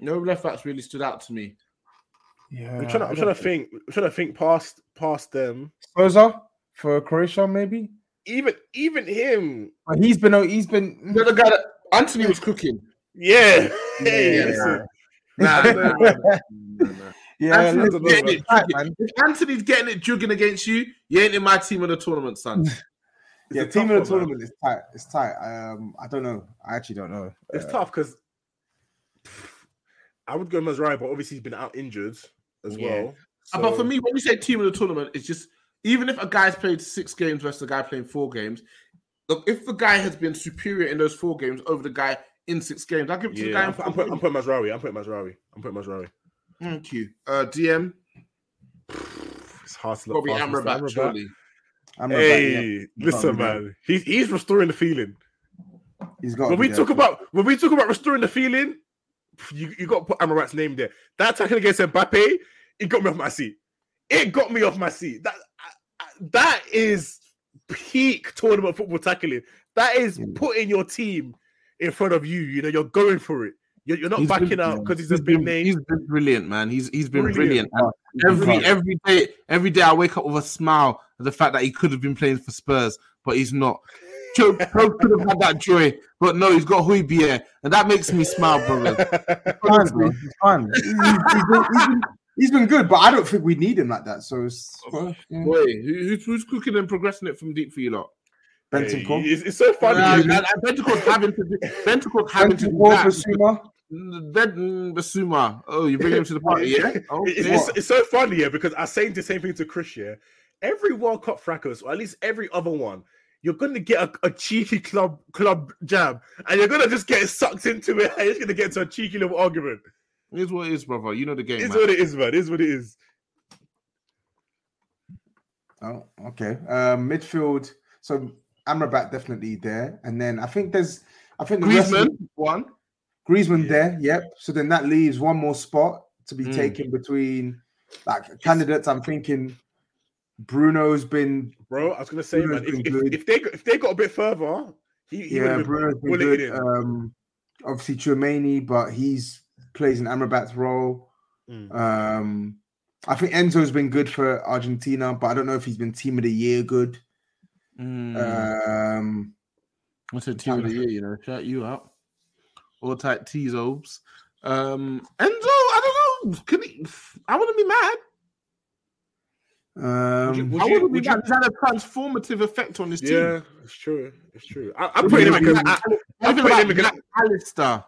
No left backs really stood out to me. Yeah, I'm trying to, I'm trying to think. I'm trying to think past past them. Sosa for Croatia, maybe. Even even him. But he's been he's been. The other guy that Antony was cooking. Yeah. Yeah, Hey, yeah. listen. Nah, nah, nah, nah, nah. Yeah, Antony's getting it tight, jugging. If Antony's getting it jugging against you, you ain't in my team of the tournament, son. It's yeah, team tough of the one, man. tournament is tight. It's tight. Um, I don't know. I actually don't know. It's Uh, tough because I would go Mazraoui, but obviously he's been out injured as Yeah. well. Uh, But for me, when you say team of the tournament, it's just even if a guy's played six games versus a guy playing four games, look, if the guy has been superior in those four games over the guy in six games, I'll give it to the guy I'm, four I'm, putting, I'm games. putting Mazraoui. I'm putting Mazraoui. I'm putting Mazraoui. Thank you. Uh, DM, It's hard to look probably past Mr. Amrabat, Amrabat. surely. I'm not Hey, back yet. listen, Not man. He's he's restoring the feeling. He's got. when we talk about when we talk about restoring the feeling, you, you got to put Amrabat's name there. That tackle against Mbappe, it got me off my seat. It got me off my seat. That that is peak tournament football tackling. That is hmm. putting your team in front of you. You know, you're going for it. You're, you're not He's backing been- out because he's a big been, name. He's been brilliant, man. He's he's been Brilliant. brilliant. Every every day, every day I wake up with a smile at the fact that he could have been playing for Spurs, but he's not. Joe, Joe could have had that joy, but no, he's got Højbjerg, and that makes me smile, brother. fine, bro. It's fine. He's, he's been, he's, been, he's been good, but I don't think we need him like that. So it's well, yeah. Wait, who, who's, who's cooking and progressing it from deep for you lot? Benton Hey, Cole. it's, it's so funny. Uh, you and, and Bentancur's having to do, Bentancur's having to Benton do Cole that. for Suma. Mm, Bissouma. Oh, you bring him to the party, yeah? It- Okay. it's, it's so funny, yeah, because I was saying the same thing to Chris, yeah. Every World Cup fracas, or at least every other one, you're gonna get a, a cheeky club club jab, and you're gonna just get sucked into it. And it's gonna get into a cheeky little argument. It is what it is, brother. You know the game. It's man. what it is, man. It's what it is. Oh, okay. Um, midfield. So Amrabat definitely there, and then I think there's, I think the rest of Griezmann, one. Griezmann Yeah. there. Yep. So then that leaves one more spot to be Mm. taken between like candidates. I'm thinking Bruno's been Bro, I was gonna say, Bruno's man, if, if, if they got- if they got a bit further, he, he yeah, Bruno's have been good. Um, obviously Tchouameni, but he's plays in Amrabat's role. Mm. Um, I think Enzo's been good for Argentina, but I don't know if he's been team of the year good. Mm. Um, What's a team of the year? You know, shout you out. All tight T's obes. Um, Enzo, I don't know. Can he? I wouldn't be mad. Um, you- Would I wouldn't be would you- mad. He's had a transformative effect on his team. Yeah, it's true. It's true. I, I'm putting him you in. think I, I'm putting like him in. Mac Allister.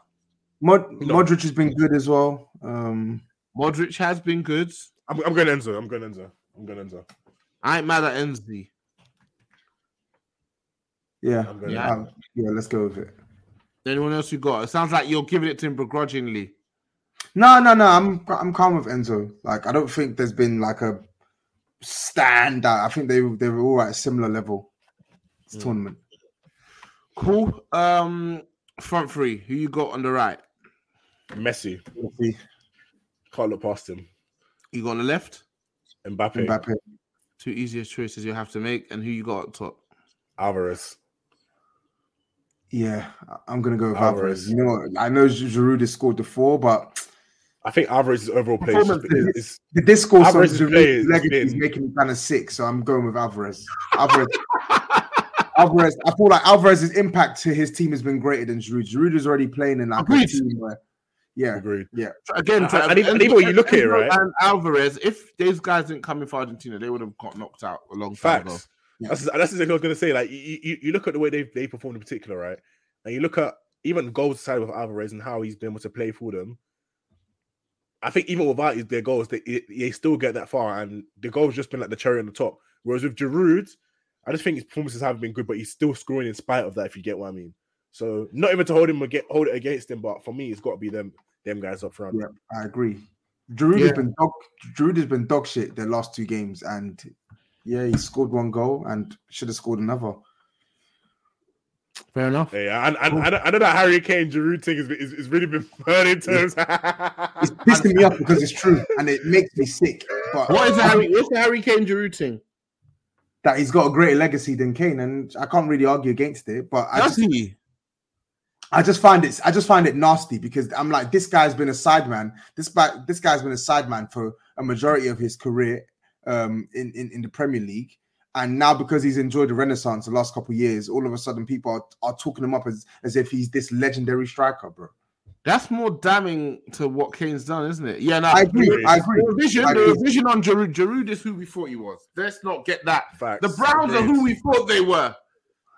Mod- No. Modric has been good as well. Um, Modric has been good. I'm, I'm going Enzo. I'm going Enzo. I'm going Enzo. I ain't mad at Enzi. yeah, I'm Yeah. um, yeah. Let's go with it. Anyone else you got? It sounds like you're giving it to him begrudgingly. No, no, no. I'm I'm calm with Enzo. Like I don't think there's been like a standout. I think they they were all at a similar level. This Mm. tournament. Cool. Um, front three. Who you got on the right? Messi. Let's. Can't look past him. You got on the left? Mbappe. Mbappe. Two easiest choices you have to make, and who you got up top? Alvarez. Yeah, I- I'm gonna go with Alvarez. Alvarez. You know, what? I know Giroud has scored the four, but I think Alvarez's overall play is, Performance is, is the discourse on Alvarez's play Giroud's has legacy is making me kind of sick. So I'm going with Alvarez. Alvarez. Alvarez. I feel like Alvarez's impact to his team has been greater than Giroud. Giroud is already playing in like a Agreed. team where, yeah, agreed. Again, And- and even- and even when you look at it, right? And Alvarez, if these guys didn't come in for Argentina, they would have got knocked out a long time ago. Facts. That's that's exactly what I was gonna say. Like you, you, you look at the way they they performed in particular, right? And you look at even goals side with Alvarez and how he's been able to play for them. I think even without his, their goals, they they still get that far, and the goals just been like the cherry on the top. Whereas with Giroud, I just think his performances haven't been good, but he's still scoring in spite of that. If you get what I mean. So not even to hold him against, hold it against him, but for me, it's got to be them them guys up front. yeah, I agree. Giroud Yeah. has been dog. Giroud has been dog shit the last two games, and yeah, he scored one goal and should have scored another. Fair enough. Yeah, and, and, and I know that Harry Kane Giroud thing is, is, is really been burning terms. It's pissing me off because it's true and it makes me sick. But What is the Harry? What's the Harry Kane Giroud thing? that he's got a greater legacy than Kane, and I can't really argue against it. But I Does just, he? I just find it, I just find it nasty because I'm like, this guy's been a sideman. This guy, this guy's been a sideman for a majority of his career um, in, in in the Premier League, and now because he's enjoyed the renaissance the last couple of years, all of a sudden people are, are talking him up as as if he's this legendary striker, bro. That's more damning to what Kane's done, isn't it? Yeah, no. I agree. Giroud I agree. The revision, I the agree. revision on Giroud. Giroud is who we thought he was. Let's not get that. Facts. The Browns are who we thought they were.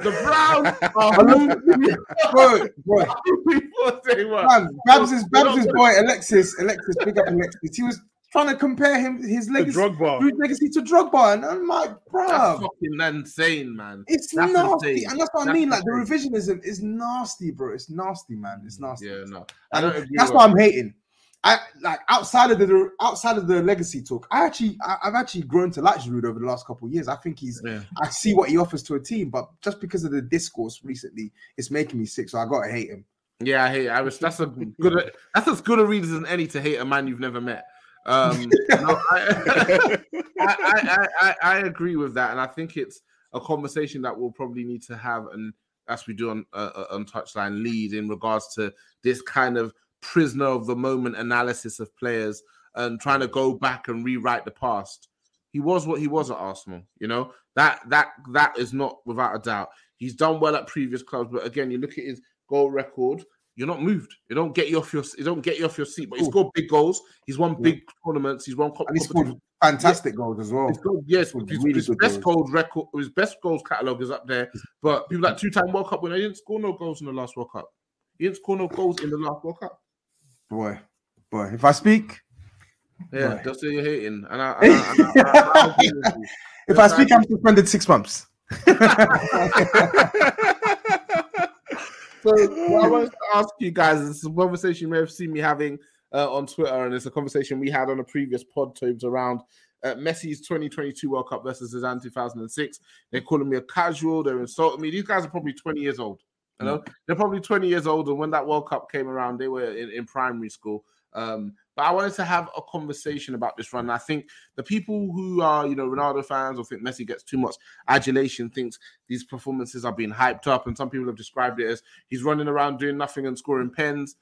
The Browns are I who love- we Bro, bro, we thought they were. Man, Babs' We're Babs' not- boy Alexis, Alexis, big up Alexis. He was trying to compare him his legacy, Drogba. Drogba. legacy to Drogba, and I'm like, bro, That's bro, fucking insane, man. it's that's nasty, insane. and that's what I That's mean. Like the revisionism is nasty, bro. It's nasty, man. It's nasty. Yeah, no. I And don't that's with why I'm hating. I like outside of the outside of the legacy talk. I actually, I, I've actually grown to like Giroud over the last couple of years. I think he's. Yeah. I see what he offers to a team, but just because of the discourse recently, it's making me sick. So I gotta hate him. Yeah, I hate. I was. That's a good. That's as good a reason as any to hate a man you've never met. Um, no, I, I, I, I, agree with that, and I think it's a conversation that we'll probably need to have, and as we do on uh, on touchline lead in regards to this kind of prisoner of the moment analysis of players and trying to go back and rewrite the past. He was what he was at Arsenal. You know that that that is not without a doubt. He's done well at previous clubs, but again, you look at his goal record. You're not moved. You don't get you off your. You don't get you off your seat. But he's Cool. scored big goals. He's won big tournaments. He's won. And he scored fantastic goals as well. He's got, yes, his, really his best goals. record, his best goals catalog is up there. But people like two-time World Cup winner, he didn't score no goals in the last World Cup. He didn't score no goals in the last World Cup. Boy, boy. If I speak, Yeah, Right. they'll say you're hating, and I, and I, and I, I, I agree with you. if I speak, I'm suspended six months. So what I wanted to ask you guys This is a conversation you may have seen me having uh, on Twitter, and it's a conversation we had on a previous pod tubes around uh, Messi's 2022 World Cup versus Zidane 2006. They're calling me a casual. They're insulting me. These guys are probably 20 years old. You know, mm. they're probably 20 years old, and when that World Cup came around, they were in, in primary school. Um, but I wanted to have a conversation about this run. I think the people who are, you know, Ronaldo fans or think Messi gets too much adulation thinks these performances are being hyped up, and some people have described it as he's running around doing nothing and scoring pens.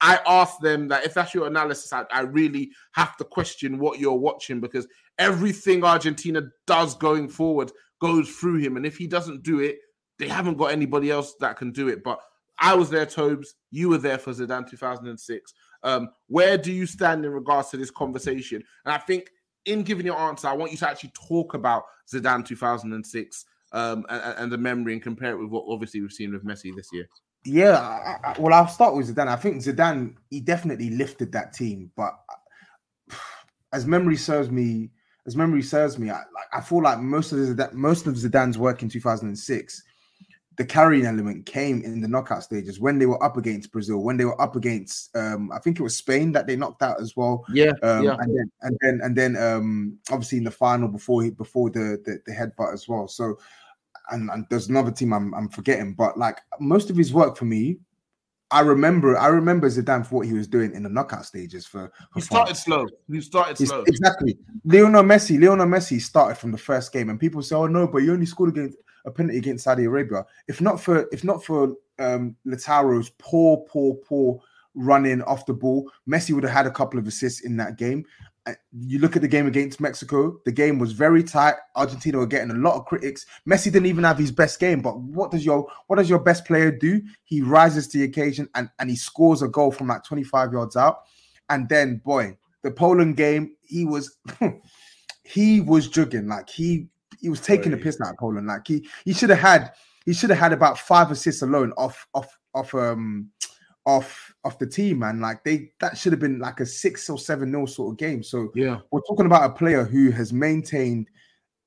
I asked them that if that's your analysis, I, I really have to question what you're watching because everything Argentina does going forward goes through him, and if he doesn't do it, they haven't got anybody else that can do it. But I was there, Tobes. You were there for Zidane 2006. Um, where do you stand in regards to this conversation? And I think in giving your answer, I want you to actually talk about Zidane 2006 um, and, and, the memory and compare it with what obviously we've seen with Messi this year. Yeah, I, I, well, I'll start with Zidane. I think Zidane he definitely lifted that team, but as memory serves me, as memory serves me, I, like I feel like most of the most of Zidane's work in 2006 the carrying element came in the knockout stages when they were up against Brazil, when they were up against um, I think it was Spain that they knocked out as well. Yeah, um, yeah. and then and then and then um, obviously in the final before he, before the, the the headbutt as well. So and, and there's another team I'm I'm forgetting, but like most of his work for me, I remember I remember Zidane for what he was doing in the knockout stages for, for he started France. slow. He started slow. Exactly. Lionel Messi, Lionel Messi started from the first game, and people say, "Oh no, but you only scored against a penalty against Saudi Arabia. If not for if not for um Lautaro's poor, poor, poor running off the ball, Messi would have had a couple of assists in that game. Uh, you look at the game against Mexico, the game was very tight. Argentina were getting a lot of critics. Messi didn't even have his best game, but what does your what does your best player do? He rises to the occasion and, and he scores a goal from like 25 yards out. And then boy, the Poland game, he was he was jugging like he he was taking the piss out of Poland. Like he he should have had he should have had about five assists alone off off off um off off the team, man. Like they that should have been like a six or seven nil sort of game. So yeah, we're talking about a player who has maintained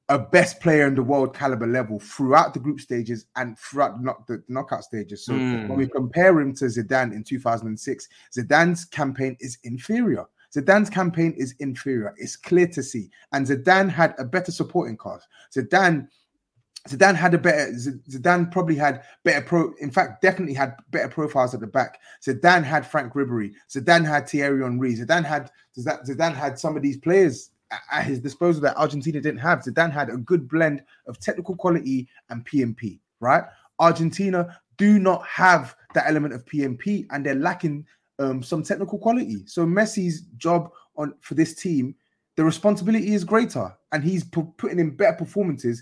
a best player in the world caliber level throughout the group stages and throughout the, knock, the knockout stages. So mm. when we compare him to Zidane in 2006, Zidane's campaign is inferior. Zidane's campaign is inferior. It's clear to see. And Zidane had a better supporting cast. Zidane Zidane had a better. Zidane probably had better pro. In fact, definitely had better profiles at the back. Zidane had Franck Ribery. Zidane had Thierry Henry. Zidane had Zidane had some of these players at his disposal that Argentina didn't have. Zidane had a good blend of technical quality and PMP. Right? Argentina do not have that element of PMP, and they're lacking um, some technical quality. So Messi's job on for this team, the responsibility is greater, and he's pu- putting in better performances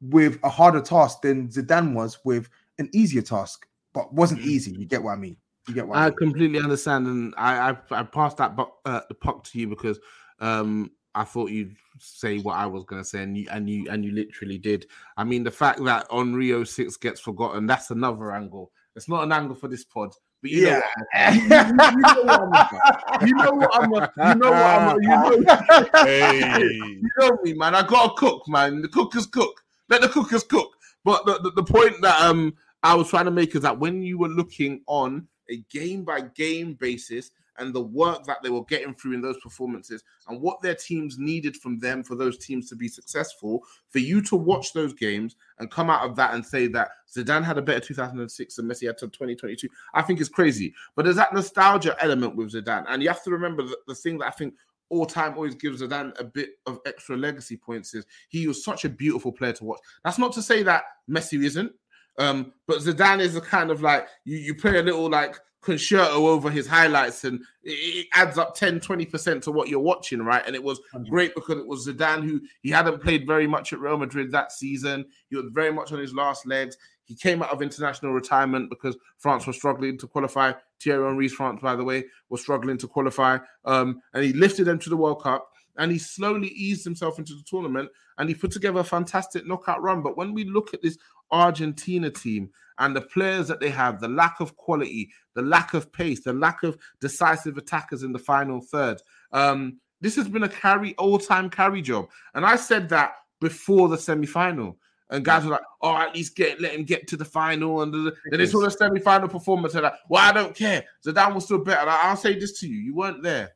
with a harder task than Zidane was with an easier task, but wasn't mm. easy. You get what I mean? You get what I, I mean? completely understand, and I I, I passed that bu- uh, the puck to you because um, I thought you'd say what I was going to say, and you and you and you literally did. I mean, the fact that on Rio six gets forgotten, that's another angle. It's not an angle for this pod, but you yeah. know, you, know what I'm a, you know what I'm a, you know what I'm a, you know, hey. you know me, man. I gotta cook, man. The cookers cook. Let the cookers cook. But the, the, the point that um I was trying to make is that when you were looking on a game by game basis and the work that they were getting through in those performances and what their teams needed from them for those teams to be successful, for you to watch those games and come out of that and say that Zidane had a better 2006 than Messi had to 2022, I think is crazy. But there's that nostalgia element with Zidane. And you have to remember that the thing that I think all time always gives Zidane a bit of extra legacy points is he was such a beautiful player to watch. That's not to say that Messi isn't. Um, but Zidane is a kind of like you, you play a little like concerto over his highlights and it, adds up 10 20% to what you're watching right? And it was great because it was Zidane who he hadn't played very much at Real Madrid that season. He was very much on his last legs. He came out of international retirement because France was struggling to qualify. Thierry Henry's France by the way was struggling to qualify. Um, and he lifted them to the World Cup and he slowly eased himself into the tournament and he put together a fantastic knockout run but when we look at this Argentina team and the players that they have, the lack of quality, the lack of pace, the lack of decisive attackers in the final third. Um, this has been a carry all-time carry job, and I said that before the semi-final. And guys were like, "Oh, at least get let him get to the final." And then they saw the semi-final performance and like, "Well, I don't care." Zidane was still better. Like, I'll say this to you: you weren't there.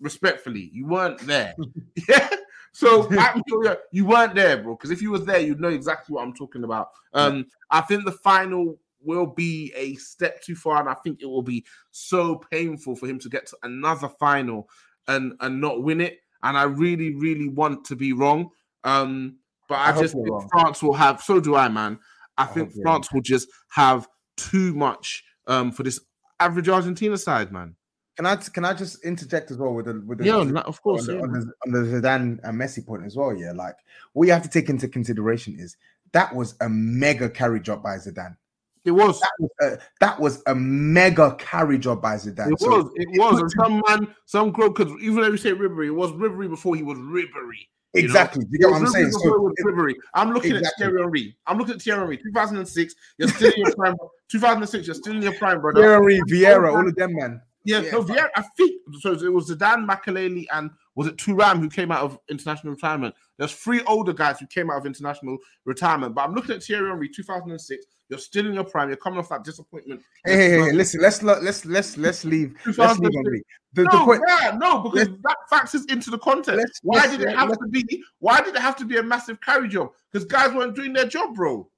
Respectfully, you weren't there. yeah. So you weren't there, bro. Because if you was there, you'd know exactly what I'm talking about. Um, I think the final will be a step too far, and I think it will be so painful for him to get to another final and and not win it. And I really, really want to be wrong. Um, but I, I just think wrong. France will have. So do I, man. I, I think France will just have too much um, for this average Argentina side, man. Can I can I just interject as well with the with the yeah, of course on, yeah. on, the, on the Zidane and Messi point as well? Yeah, like what you have to take into consideration is that was a mega carry job by Zidane. It was. That was a, that was a mega carry job by Zidane. It so was. It, it was. And some man, some girl, because even though we say Ribery, it was Ribery before he was Ribery. Exactly. You, know? you get what I'm saying? So, it, I'm looking exactly. at Thierry Henry. I'm looking at Thierry Henry. 2006. You're still in your prime. 2006. You're still in your prime, brother. Thierry Henry, Vieira, all of them, man. Yeah, yeah. no, Vieira. I think so. It was Zidane, Makelele, and was it Thuram who came out of international retirement? There's three older guys who came out of international retirement. But I'm looking at Thierry Henry, 2006. You're still in your prime. You're coming off that disappointment. Hey, hey, hey listen. Let's let's let's let's leave. Let's leave Henry. The, no, the point, yeah, no, because that factors into the context. Why did it have to be? Why did it have to be a massive carry job? Because guys weren't doing their job, bro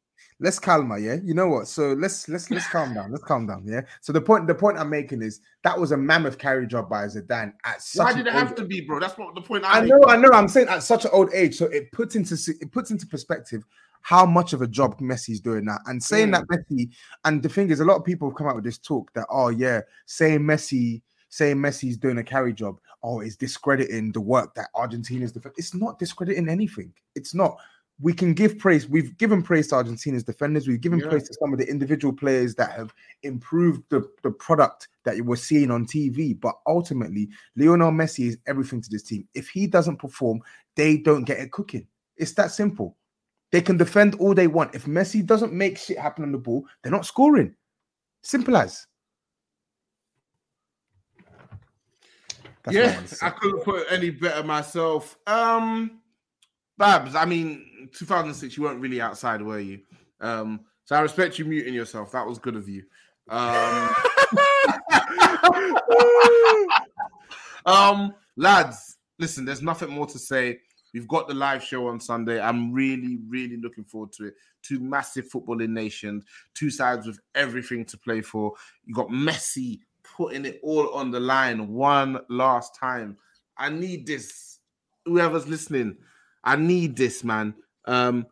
let's calm yeah? You know what? So let's let's let's calm down let's calm down yeah? So the point the point i'm making is that was a mammoth carry job by Zidane at such why did it have age. to be bro? That's what the point i, I know i know i'm saying at such an old age so it puts into it puts into perspective how much of a job Messi's doing now. And saying mm. that Messi and the thing is a lot of people have come out with this talk that oh yeah saying Messi saying Messi's doing a carry job oh it's discrediting the work that Argentina's doing it's not discrediting anything. It's not we can give praise. We've given praise to Argentina's defenders. We've given yeah. praise to some of the individual players that have improved the, the product that we're seeing on TV. But ultimately, Lionel Messi is everything to this team. If he doesn't perform, they don't get it cooking. It's that simple. They can defend all they want. If Messi doesn't make shit happen on the ball, they're not scoring. Simple as. That's yeah, I couldn't put it any better myself. Um, Babs, I mean, 2006, you weren't really outside, were you? Um, so I respect you muting yourself. That was good of you. Um, um, lads, listen, there's nothing more to say. We've got the live show on Sunday. I'm really, really looking forward to it. Two massive footballing nations, two sides with everything to play for. You got Messi putting it all on the line one last time. I need this. Whoever's listening, I need this, man. Um,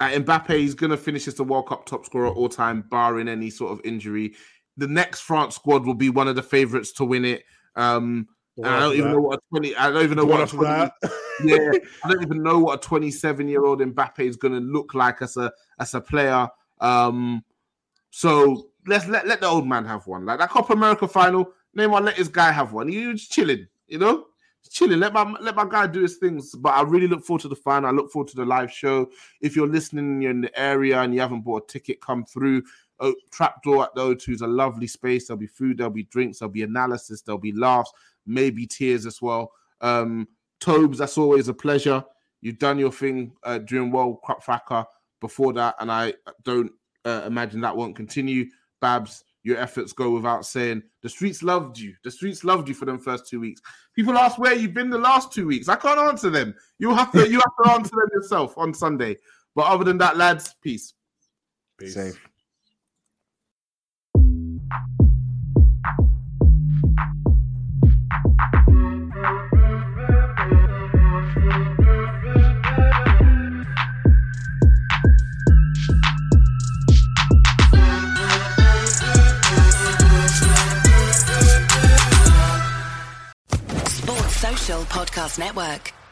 uh, Mbappe is going to finish as the World Cup top scorer all time, barring any sort of injury. The next France squad will be one of the favorites to win it. Um, I don't even that. know what a twenty. I don't even know what, what a 20, yeah. I don't even know what a twenty-seven-year-old Mbappe is going to look like as a as a player. Um, so let's let let the old man have one. Like that Copa America final, Neymar let his guy have one. He was chilling, you know chilling. Let my let my guy do his things. But I really look forward to the final. I look forward to the live show. If you're listening, you're in the area and you haven't bought a ticket, come through. Oh, Trapdoor at the O2 is a lovely space. There'll be food, there'll be drinks, there'll be analysis, there'll be laughs, maybe tears as well. Um, Tobes, that's always a pleasure. You've done your thing uh, during World Cup before that, and I don't uh, imagine that won't continue. Babs, your efforts go without saying. The streets loved you. The streets loved you for them first two weeks. People ask where you've been the last two weeks. I can't answer them. You have to you have to answer them yourself on Sunday. But other than that, lads, peace. Peace. Safe. Podcast Network.